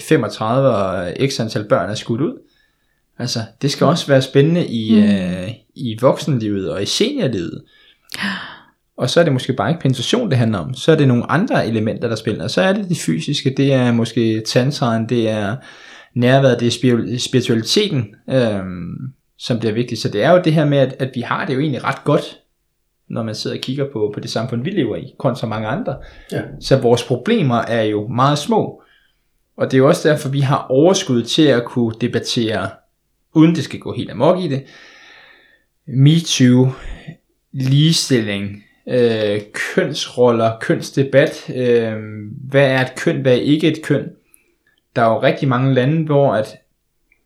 35 øh, og x antal børn er skudt ud. Altså, det skal også være spændende i, mm. øh, i voksenlivet og i seniorlivet. Og så er det måske bare ikke penetration, det handler om. Så er det nogle andre elementer, der spiller. Så er det det fysiske, det er måske tantraen, det er nærværet, det er spiritualiteten, øhm, som bliver vigtigt. Så det er jo det her med, at, at vi har det jo egentlig ret godt, når man sidder og kigger på, på det samfund, vi lever i, kontra mange andre. Ja. Så vores problemer er jo meget små. Og det er jo også derfor, vi har overskud til at kunne debattere uden det skal gå helt amok i det. MeToo, ligestilling, øh, kønsroller, kønsdebat, øh, hvad er et køn, hvad er ikke et køn. Der er jo rigtig mange lande, hvor at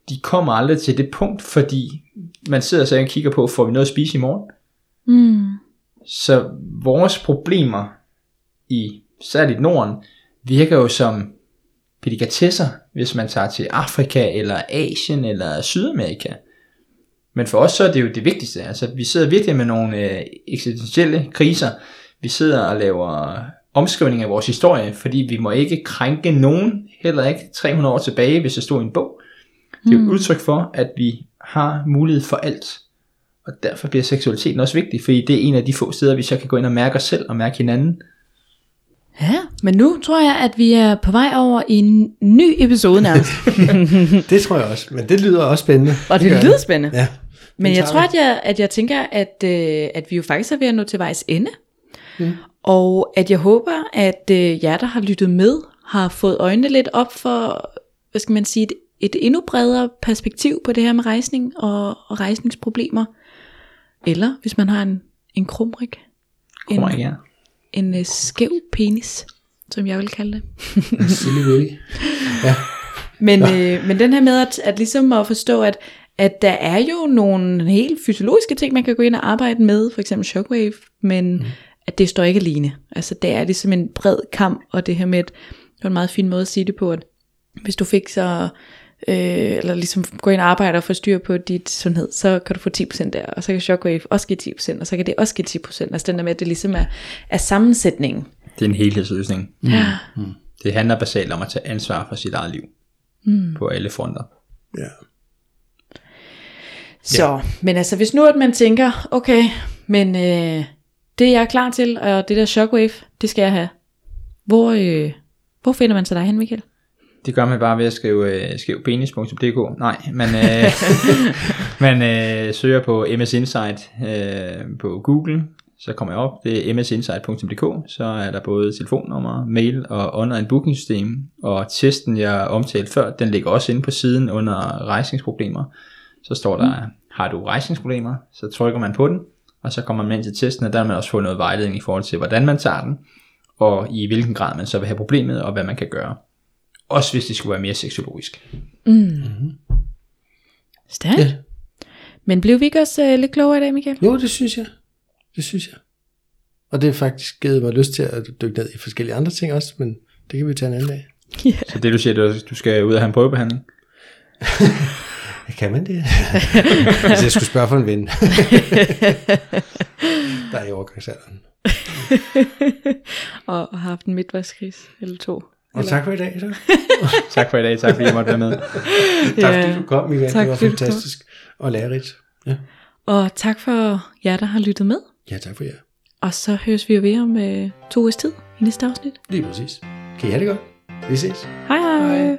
de kommer aldrig til det punkt, fordi man sidder så og kigger på, får vi noget at spise i morgen? Mm. Så vores problemer i særligt Norden virker jo som delikatesser, hvis man tager til Afrika, eller Asien, eller Sydamerika. Men for os så er det jo det vigtigste. Altså, vi sidder virkelig med nogle øh, eksistentielle kriser. Vi sidder og laver omskrivning af vores historie, fordi vi må ikke krænke nogen, heller ikke 300 år tilbage, hvis det stod i en bog. Det er jo et udtryk for, at vi har mulighed for alt. Og derfor bliver seksualiteten også vigtig, fordi det er en af de få steder, vi så kan gå ind og mærke os selv og mærke hinanden. Ja, men nu tror jeg, at vi er på vej over i en ny episode nærmest. Det tror jeg også, men det lyder også spændende. Og det gør lyder spændende. Ja. Men jeg tror, at jeg, at jeg tænker, at, øh, at vi jo faktisk er ved at nå til vejs ende. Mm. Og at jeg håber, at øh, jer, der har lyttet med, har fået øjnene lidt op for, hvad skal man sige, et, et endnu bredere perspektiv på det her med rejsning og, og rejsningsproblemer. Eller hvis man har en, en krumrik. En, her. en øh, skæv penis, som jeg vil kalde det. Silly. Ja. Men, øh, men den her med at, at ligesom at forstå, at, at der er jo nogle helt fysiologiske ting, man kan gå ind og arbejde med, for eksempel shockwave, men mm. at det står ikke alene. Altså det er ligesom en bred kamp, og det her med, at det var en meget fin måde at sige det på, at hvis du fik så, øh, eller ligesom gå ind og arbejde og få styr på dit sundhed, så kan du få 10% der, og så kan shockwave også give 10%, og så kan det også give 10%. Altså den der med, at det ligesom er, er sammensætningen. Det er en helhedsløsning. Ja. Det handler basalt om at tage ansvar for sit eget liv. Mm. På alle fronter. ja. Så, ja. men altså hvis nu at man tænker, okay, men øh, det jeg er klar til, og det der shockwave, det skal jeg have. Hvor, øh, hvor finder man så dig hen, Michael? Det gør man bare ved at skrive, øh, skrive penis.dk. Nej, man, øh, man øh, søger på MS Insight øh, på Google, så kommer jeg op. Det er msinsight.dk, så er der både telefonnummer, mail og online bookingsystem. Og testen, jeg omtalte før, den ligger også inde på siden under rejsningsproblemer. Så står der, har du rejsningsproblemer? Så trykker man på den, og så kommer man ind til testen, og der vil man også få noget vejledning i forhold til, hvordan man tager den, og i hvilken grad man så vil have problemet, og hvad man kan gøre. Også hvis det skulle være mere seksologisk. Stærkt. Ja. Men blev vi ikke også øh, lidt klogere i dag, Michael? Jo, det synes jeg. Det synes jeg. Og det har faktisk givet mig lyst til at dykke ned i forskellige andre ting også, men det kan vi tage en anden dag. Så det du siger, det er, at du skal ud og have en prøvebehandling? Kan man det? Hvis jeg skulle spørge for en ven. Der er i overgangsalderen. og, og har haft en midtvejskris eller to. Og tak for i dag, så. Tak for i dag, tak fordi jeg måtte være med. Tak fordi du kom, Michael. Tak, det var fantastisk og lærerigt. Ja. Og tak for jer, der har lyttet med. ja, tak for jer. Og så høres vi jo ved om øh, to ugers tid i næste afsnit. Lige præcis. Kan I have det godt? Vi ses. Hej hej. hej.